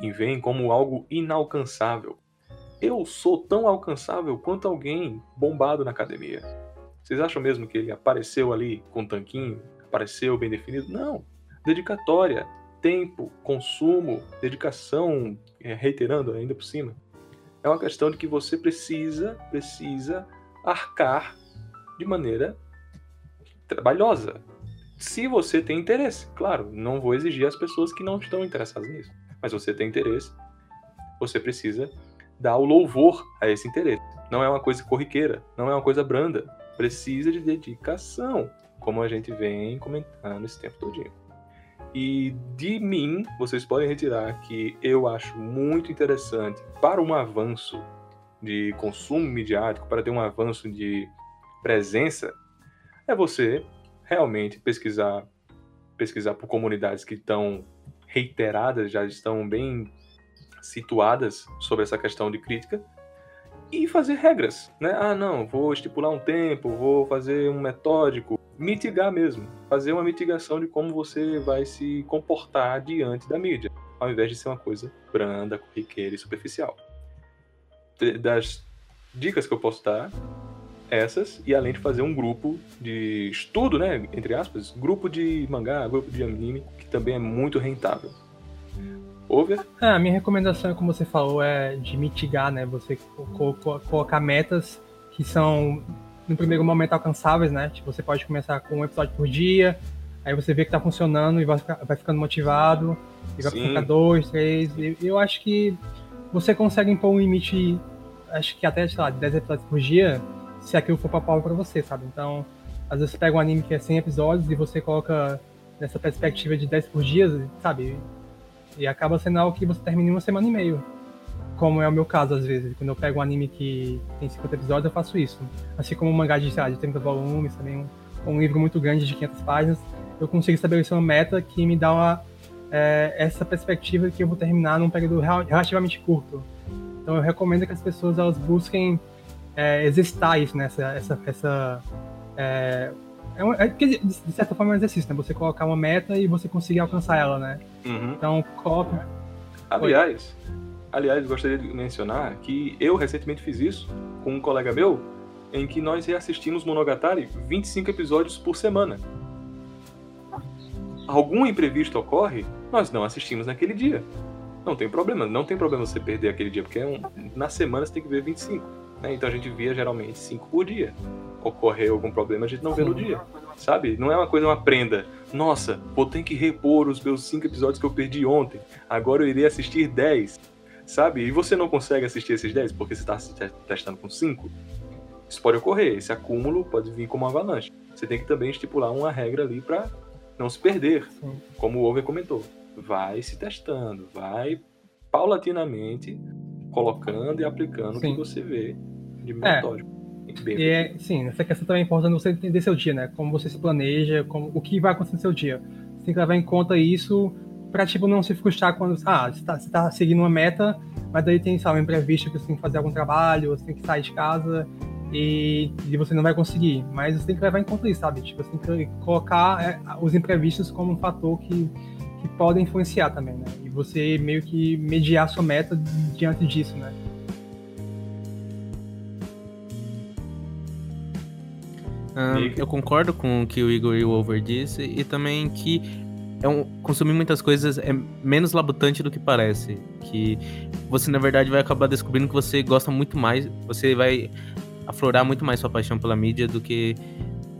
e veem como algo inalcançável. Eu sou tão alcançável quanto alguém bombado na academia. Vocês acham mesmo que ele apareceu ali com um tanquinho, apareceu bem definido? Não. Dedicatória, tempo, consumo, dedicação, é, reiterando ainda por cima. É uma questão de que você precisa, precisa arcar de maneira trabalhosa. Se você tem interesse, claro, não vou exigir as pessoas que não estão interessadas nisso, mas você tem interesse, você precisa dar o louvor a esse interesse. Não é uma coisa corriqueira, não é uma coisa branda, precisa de dedicação, como a gente vem comentando esse tempo todinho. E de mim, vocês podem retirar que eu acho muito interessante para um avanço de consumo midiático, para ter um avanço de presença, é você realmente pesquisar pesquisar por comunidades que estão reiteradas, já estão bem situadas sobre essa questão de crítica e fazer regras, né? Ah, não, vou estipular um tempo, vou fazer um metódico, mitigar mesmo, fazer uma mitigação de como você vai se comportar diante da mídia, ao invés de ser uma coisa branda, corriqueira e superficial. Das dicas que eu posso dar, essas, e além de fazer um grupo de estudo, né, entre aspas, grupo de mangá, grupo de anime, que também é muito rentável. Over? É, a minha recomendação, como você falou, é de mitigar, né, você colocar metas que são no primeiro momento alcançáveis, né? Tipo, você pode começar com um episódio por dia, aí você vê que tá funcionando e vai, ficar, vai ficando motivado, e vai ficar dois, três. E eu acho que você consegue impor um limite, acho que até, sei lá, 10 episódios por dia, se aquilo for papel para você, sabe? Então, às vezes você pega um anime que é 100 episódios e você coloca nessa perspectiva de 10 por dia, sabe? E acaba sendo algo que você termina em uma semana e meia como é o meu caso às vezes. Quando eu pego um anime que tem 50 episódios, eu faço isso. Assim como um mangá de, sei lá, de 30 volumes, também um, um livro muito grande de 500 páginas, eu consigo estabelecer uma meta que me dá uma, é, essa perspectiva que eu vou terminar num período relativamente curto. Então eu recomendo que as pessoas elas busquem é, exercitar isso, né? Essa, essa, essa é, é, um, é, de certa forma é um exercício, né? Você colocar uma meta e você conseguir alcançar ela, né? Uhum. Então coloque. Aliás, aliás, gostaria de mencionar que eu recentemente fiz isso com um colega meu, em que nós reassistimos Monogatari 25 episódios por semana. Algum imprevisto ocorre, nós não assistimos naquele dia. Não tem problema, não tem problema você perder aquele dia, porque é um, na semana você tem que ver 25. Né? Então a gente via geralmente 5 por dia. Ocorreu algum problema, a gente não vê no dia. Sabe? Não é uma coisa, uma prenda. Nossa, vou ter que repor os meus 5 episódios que eu perdi ontem. Agora eu irei assistir 10. Sabe? E você não consegue assistir esses 10 porque você está testando com 5. Isso pode ocorrer. Esse acúmulo pode vir como uma avalanche. Você tem que também estipular uma regra ali para não se perder. Sim. Como o Over comentou. Vai se testando, vai paulatinamente colocando e aplicando o que você vê de metódico. É. E é, sim, essa questão também é importante você entender seu dia, né? Como você se planeja, como, o que vai acontecer no seu dia. Você tem que levar em conta isso para tipo, não se frustrar quando ah, você está tá seguindo uma meta, mas daí tem, sabe, um imprevisto que você tem que fazer algum trabalho, você tem que sair de casa e, e você não vai conseguir. Mas você tem que levar em conta isso, sabe? Tipo, você tem que colocar é, os imprevistos como um fator que, que podem influenciar também, né? E você meio que mediar sua meta diante disso, né? eu concordo com o que o Igor e o Over disse e também que é um, consumir muitas coisas é menos labutante do que parece. Que você, na verdade, vai acabar descobrindo que você gosta muito mais, você vai aflorar muito mais sua paixão pela mídia do que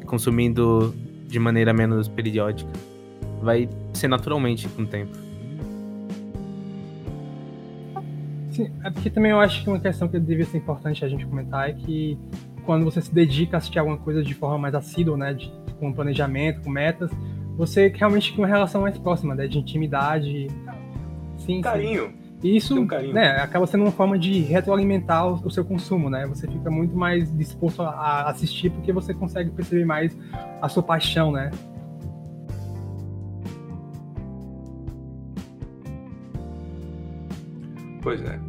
consumindo de maneira menos periódica. Vai ser naturalmente com o tempo. Sim, é porque também eu acho que uma questão que devia ser importante a gente comentar é que quando você se dedica a assistir alguma coisa de forma mais assídua, né, de, com planejamento, com metas, você realmente tem uma relação mais próxima, né, de intimidade. Sim, carinho. Sim. E isso um né, acaba sendo uma forma de retroalimentar o, o, seu consumo, né? Você fica muito mais disposto a assistir porque você consegue perceber mais a sua paixão, né? Pois é.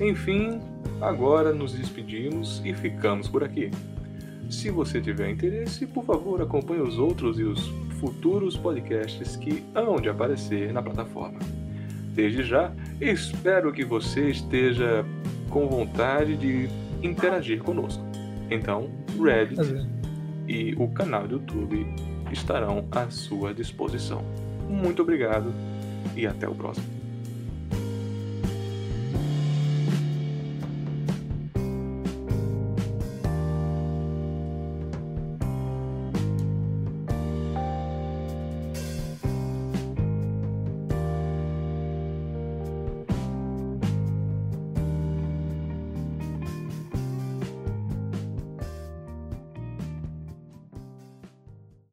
Enfim, agora nos despedimos e ficamos por aqui. Se você tiver interesse, por favor, acompanhe os outros e os futuros podcasts que hão de aparecer na plataforma. Desde já, espero que você esteja com vontade de interagir conosco. Então, Reddit e o canal do YouTube estarão à sua disposição. Muito obrigado e até o próximo.